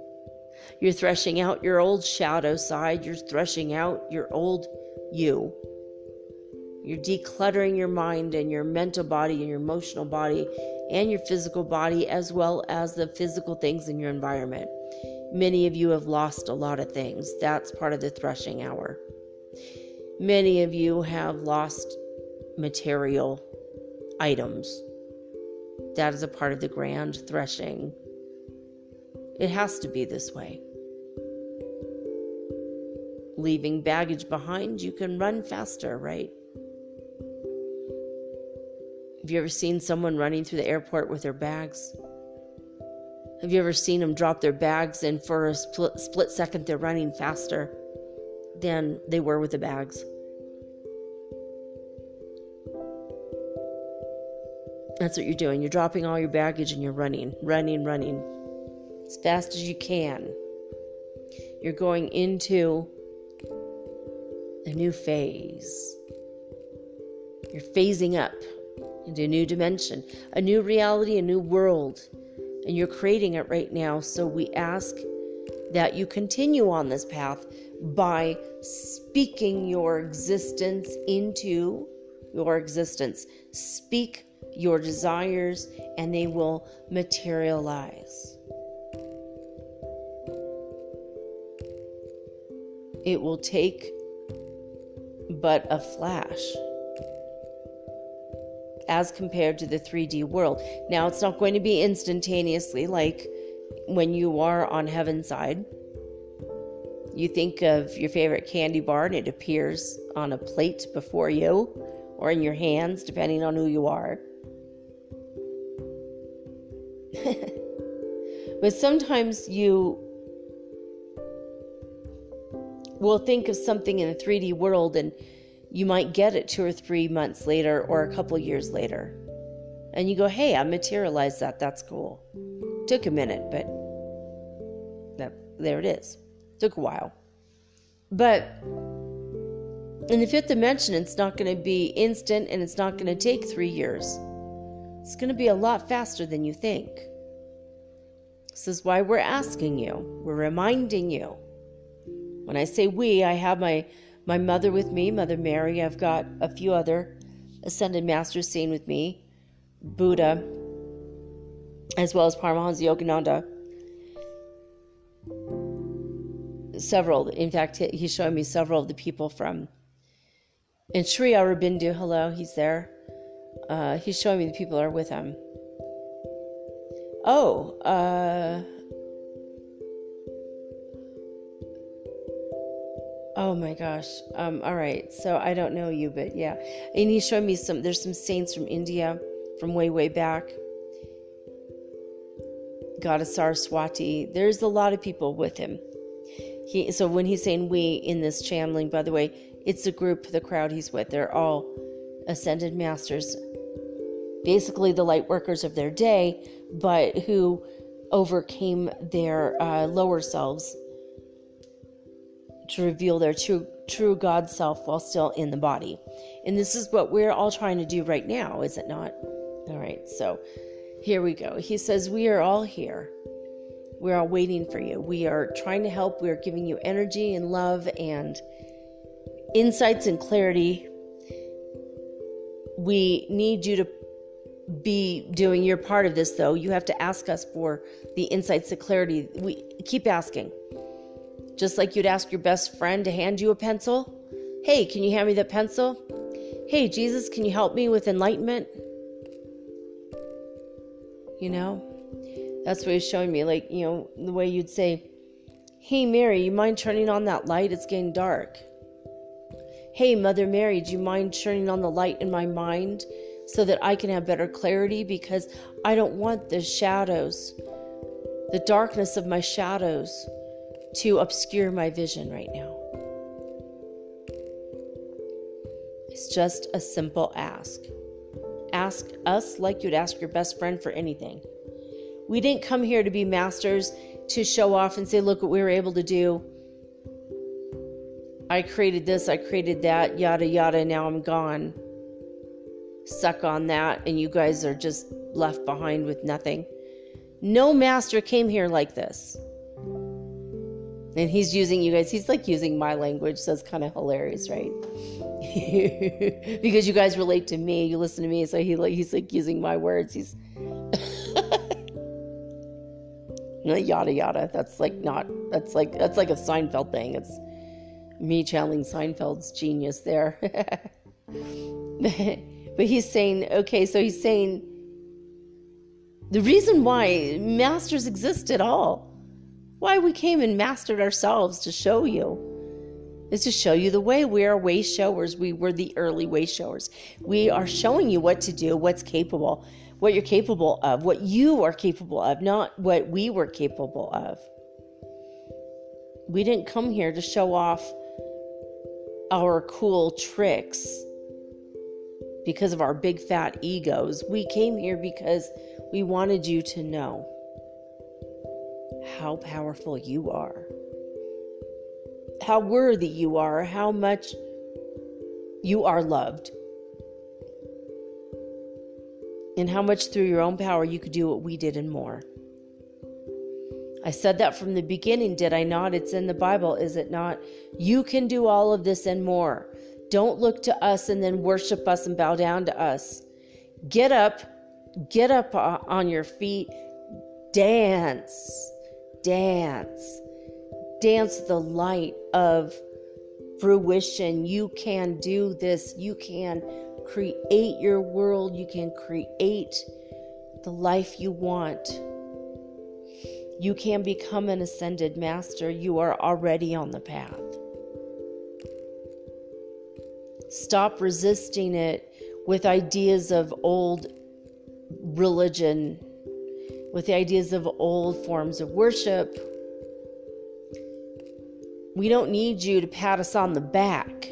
you're threshing out your old shadow side, you're threshing out your old you. You're decluttering your mind and your mental body and your emotional body and your physical body, as well as the physical things in your environment. Many of you have lost a lot of things. That's part of the threshing hour. Many of you have lost material items that is a part of the grand threshing. It has to be this way. Leaving baggage behind, you can run faster, right? Have you ever seen someone running through the airport with their bags? Have you ever seen them drop their bags and for a split, split second they're running faster than they were with the bags? That's what you're doing. You're dropping all your baggage and you're running, running, running as fast as you can. You're going into a new phase. You're phasing up into a new dimension, a new reality, a new world. And you're creating it right now. So we ask that you continue on this path by speaking your existence into your existence. Speak your desires and they will materialize. It will take but a flash as compared to the 3D world. Now, it's not going to be instantaneously like when you are on heaven's side. You think of your favorite candy bar and it appears on a plate before you or in your hands, depending on who you are. but sometimes you will think of something in a 3D world and you might get it two or three months later or a couple years later. And you go, hey, I materialized that. That's cool. Took a minute, but that, there it is. Took a while. But in the fifth dimension, it's not going to be instant and it's not going to take three years. It's going to be a lot faster than you think. This is why we're asking you, we're reminding you. When I say we, I have my, my mother with me, Mother Mary. I've got a few other ascended masters staying with me, Buddha, as well as Paramahansa Yogananda. Several, in fact, he's showing me several of the people from. And Sri Aurobindo, hello, he's there. Uh, he's showing me the people are with him. Oh, uh, Oh my gosh. Um, all right. So I don't know you, but yeah. And he showed me some, there's some saints from India from way, way back. Goddess Saraswati. There's a lot of people with him. He, so when he's saying we in this channeling, by the way, it's a group, the crowd he's with. They're all ascended masters, basically the light workers of their day, but who overcame their uh, lower selves to reveal their true true God self while still in the body. And this is what we're all trying to do right now, is it not? All right. So, here we go. He says we are all here. We're all waiting for you. We are trying to help. We are giving you energy and love and insights and clarity. We need you to be doing your part of this though. You have to ask us for the insights, the clarity. We keep asking just like you'd ask your best friend to hand you a pencil. Hey, can you hand me that pencil? Hey, Jesus, can you help me with enlightenment? You know, that's what he's showing me. Like, you know, the way you'd say, Hey, Mary, you mind turning on that light? It's getting dark. Hey, Mother Mary, do you mind turning on the light in my mind so that I can have better clarity? Because I don't want the shadows, the darkness of my shadows to obscure my vision right now. It's just a simple ask. Ask us like you'd ask your best friend for anything. We didn't come here to be masters to show off and say, look what we were able to do. I created this, I created that, yada yada, now I'm gone. Suck on that, and you guys are just left behind with nothing. No master came here like this. And he's using you guys, he's like using my language, so it's kind of hilarious, right? because you guys relate to me, you listen to me, so he like he's like using my words. He's yada yada. That's like not that's like that's like a Seinfeld thing. It's me channeling Seinfeld's genius there. but he's saying, okay, so he's saying the reason why masters exist at all why we came and mastered ourselves to show you is to show you the way. We are way showers. We were the early way showers. We are showing you what to do, what's capable, what you're capable of, what you are capable of, not what we were capable of. We didn't come here to show off our cool tricks because of our big fat egos. We came here because we wanted you to know how powerful you are, how worthy you are, how much you are loved, and how much through your own power you could do what we did and more. I said that from the beginning, did I not? It's in the Bible, is it not? You can do all of this and more. Don't look to us and then worship us and bow down to us. Get up, get up uh, on your feet, dance dance. Dance the light of fruition. You can do this. You can create your world. You can create the life you want. You can become an ascended master. You are already on the path. Stop resisting it with ideas of old religion, with the ideas of old forms of worship. We don't need you to pat us on the back.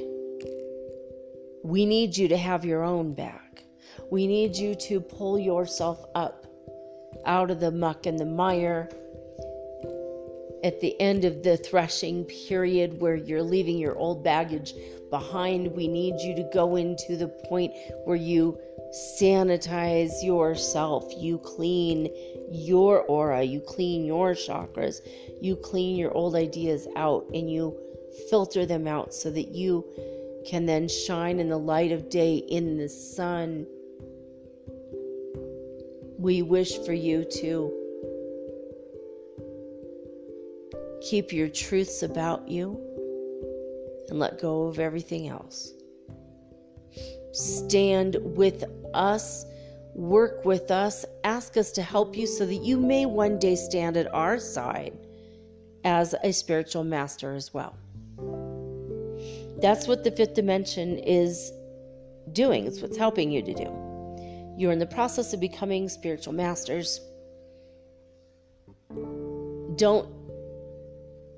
We need you to have your own back. We need you to pull yourself up out of the muck and the mire at the end of the threshing period where you're leaving your old baggage behind. We need you to go into the point where you sanitize yourself, you clean your aura, you clean your chakras, you clean your old ideas out, and you filter them out so that you can then shine in the light of day in the sun. We wish for you to keep your truths about you and let go of everything else. Stand with us, work with us, ask us to help you so that you may one day stand at our side as a spiritual master as well. That's what the fifth dimension is doing, it's what's helping you to do. You're in the process of becoming spiritual masters. Don't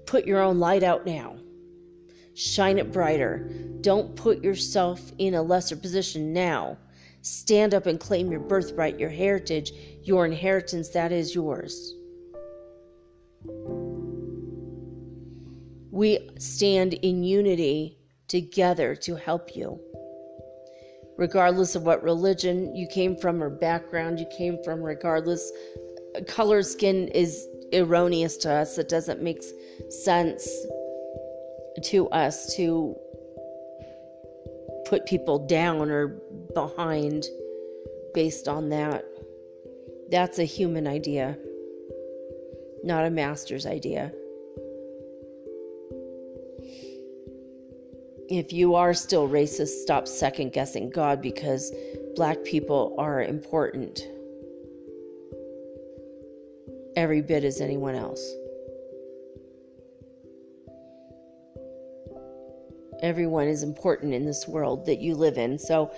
put your own light out now shine it brighter. Don't put yourself in a lesser position now. Stand up and claim your birthright, your heritage, your inheritance that is yours. We stand in unity together to help you. Regardless of what religion you came from or background you came from, regardless, color skin is erroneous to us. It doesn't make sense to us to put people down or behind based on that. That's a human idea, not a master's idea. If you are still racist, stop second guessing God because black people are important every bit as anyone else. Everyone is important in this world that you live in. So,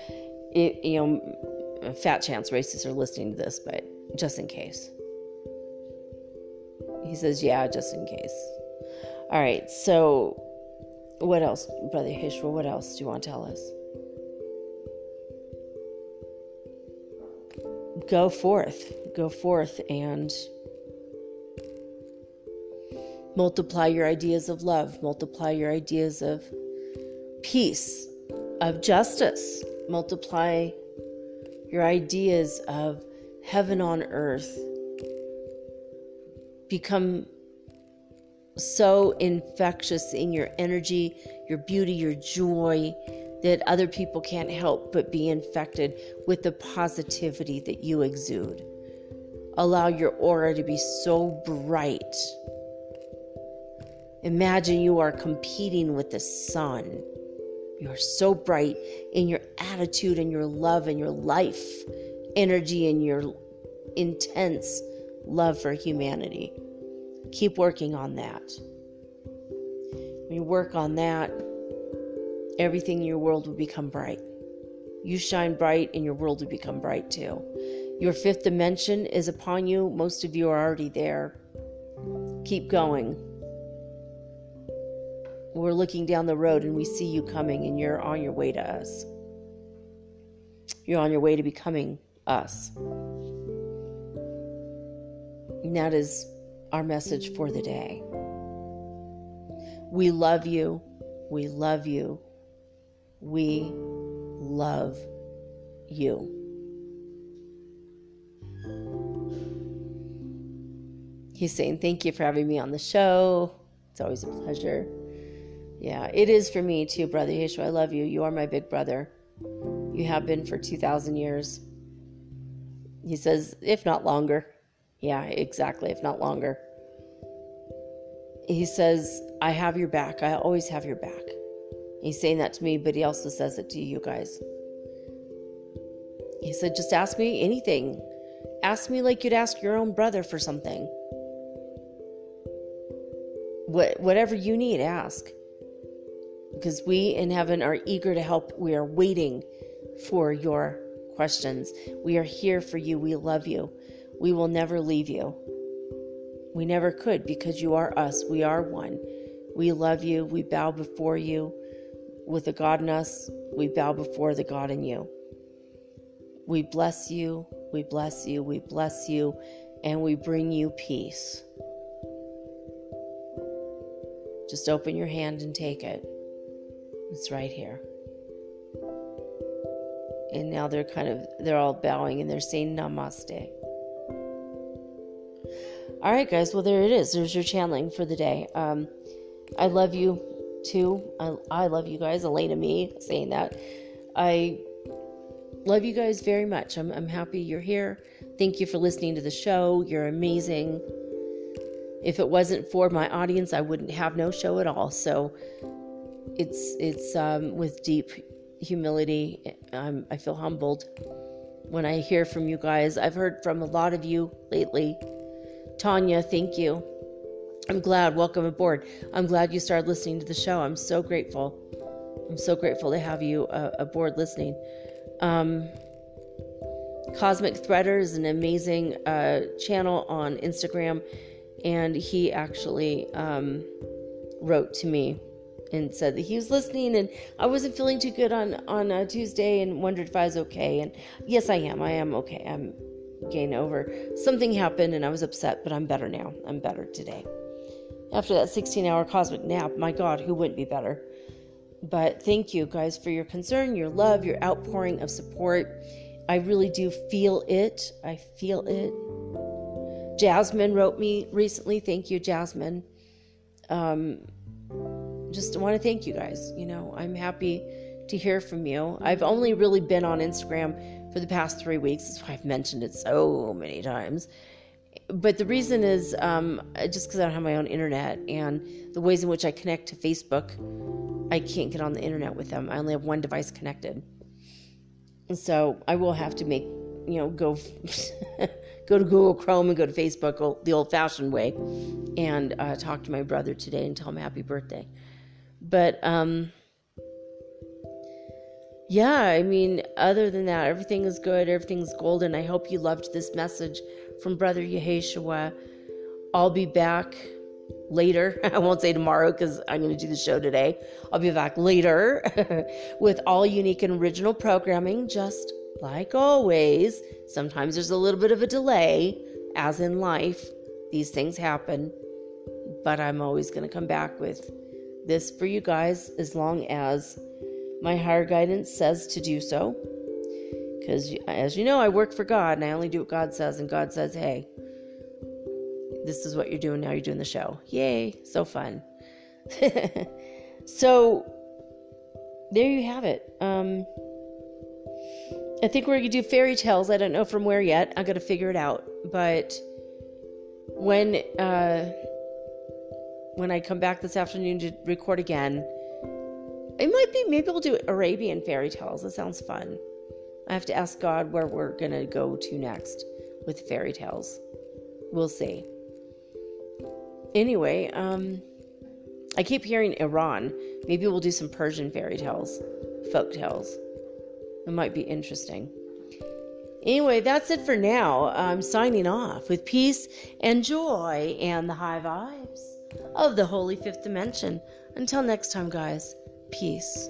it, you know, fat chance racists are listening to this, but just in case. He says, yeah, just in case. All right, so what else, Brother Yeshua? What else do you want to tell us? Go forth, go forth and multiply your ideas of love, multiply your ideas of peace, of justice. Multiply your ideas of heaven on earth. Become so infectious in your energy, your beauty, your joy that other people can't help but be infected with the positivity that you exude. Allow your aura to be so bright. Imagine you are competing with the sun you're so bright in your attitude and your love and your life energy and your intense love for humanity. Keep working on that. When you work on that, everything in your world will become bright. You shine bright and your world will become bright too. Your fifth dimension is upon you. Most of you are already there. Keep going we're looking down the road and we see you coming and you're on your way to us. You're on your way to becoming us. And that is our message for the day. We love you. We love you. We love you. He's saying, Thank you for having me on the show. It's always a pleasure. Yeah, it is for me too, Brother Yeshua. I love you. You are my big brother. You have been for 2,000 years. He says, if not longer. Yeah, exactly, if not longer. He says, I have your back. I always have your back. He's saying that to me, but he also says it to you guys. He said, just ask me anything. Ask me like you'd ask your own brother for something. what, whatever you need, ask. Because we in heaven are eager to help. We are waiting for your questions. We are here for you. We love you. We will never leave you. We never could because you are us. We are one. We love you. We bow before you. With the God in us, we bow before the God in you. We bless you. We bless you. We bless you. And we bring you peace. Just open your hand and take it. It's right here. And now they're kind of, they're all bowing and they're saying namaste. All right, guys. Well, there it is. There's your channeling for the day. Um, I love you too. I, I love you guys. Elena, me saying that. I love you guys very much. I'm, I'm happy you're here. Thank you for listening to the show. You're amazing. If it wasn't for my audience, I wouldn't have no show at all. So it's it's um, with deep humility. I'm, I feel humbled when I hear from you guys. I've heard from a lot of you lately. Tanya, thank you. I'm glad. Welcome aboard. I'm glad you started listening to the show. I'm so grateful. I'm so grateful to have you uh, aboard listening. Um, Cosmic Threader is an amazing uh, channel on Instagram and he actually um, wrote to me and said that he was listening and I wasn't feeling too good on on a Tuesday and wondered if I was okay and yes I am. I am okay. I'm getting over. Something happened and I was upset but I'm better now. I'm better today. After that 16 hour cosmic nap my god who wouldn't be better? But thank you guys for your concern your love your outpouring of support. I really do feel it. I feel it. Jasmine wrote me recently. Thank you, Jasmine. Um, just want to thank you guys. You know, I'm happy to hear from you. I've only really been on Instagram for the past three weeks. That's why I've mentioned it so many times. But the reason is um, just because I don't have my own internet and the ways in which I connect to Facebook, I can't get on the internet with them. I only have one device connected. So I will have to make, you know, go go to Google Chrome and go to Facebook the old fashioned way and uh, talk to my brother today and tell him happy birthday. But, um, yeah, I mean, other than that, everything is good. Everything's golden. I hope you loved this message from Brother Yeshua. I'll be back later. I won't say tomorrow because I'm going to do the show today. I'll be back later with all unique and original programming just like always, sometimes there's a little bit of a delay, as in life. These things happen. But I'm always going to come back with this for you guys as long as my higher guidance says to do so. Because, as you know, I work for God and I only do what God says, and God says, hey, this is what you're doing now. You're doing the show. Yay, so fun. so, there you have it. Um, I think we're gonna do fairy tales. I don't know from where yet. I gotta figure it out. But when uh, when I come back this afternoon to record again, it might be maybe we'll do Arabian fairy tales. That sounds fun. I have to ask God where we're gonna go to next with fairy tales. We'll see. Anyway, um, I keep hearing Iran. Maybe we'll do some Persian fairy tales, folk tales. It might be interesting. Anyway, that's it for now. I'm signing off with peace and joy and the high vibes of the Holy Fifth Dimension. Until next time, guys, peace.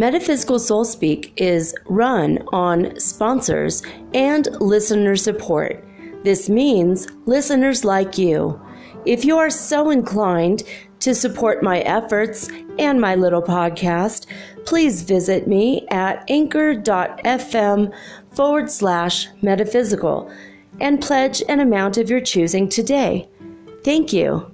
Metaphysical Soul Speak is run on sponsors and listener support. This means listeners like you. If you are so inclined to support my efforts and my little podcast, please visit me at anchor.fm forward slash metaphysical and pledge an amount of your choosing today. Thank you.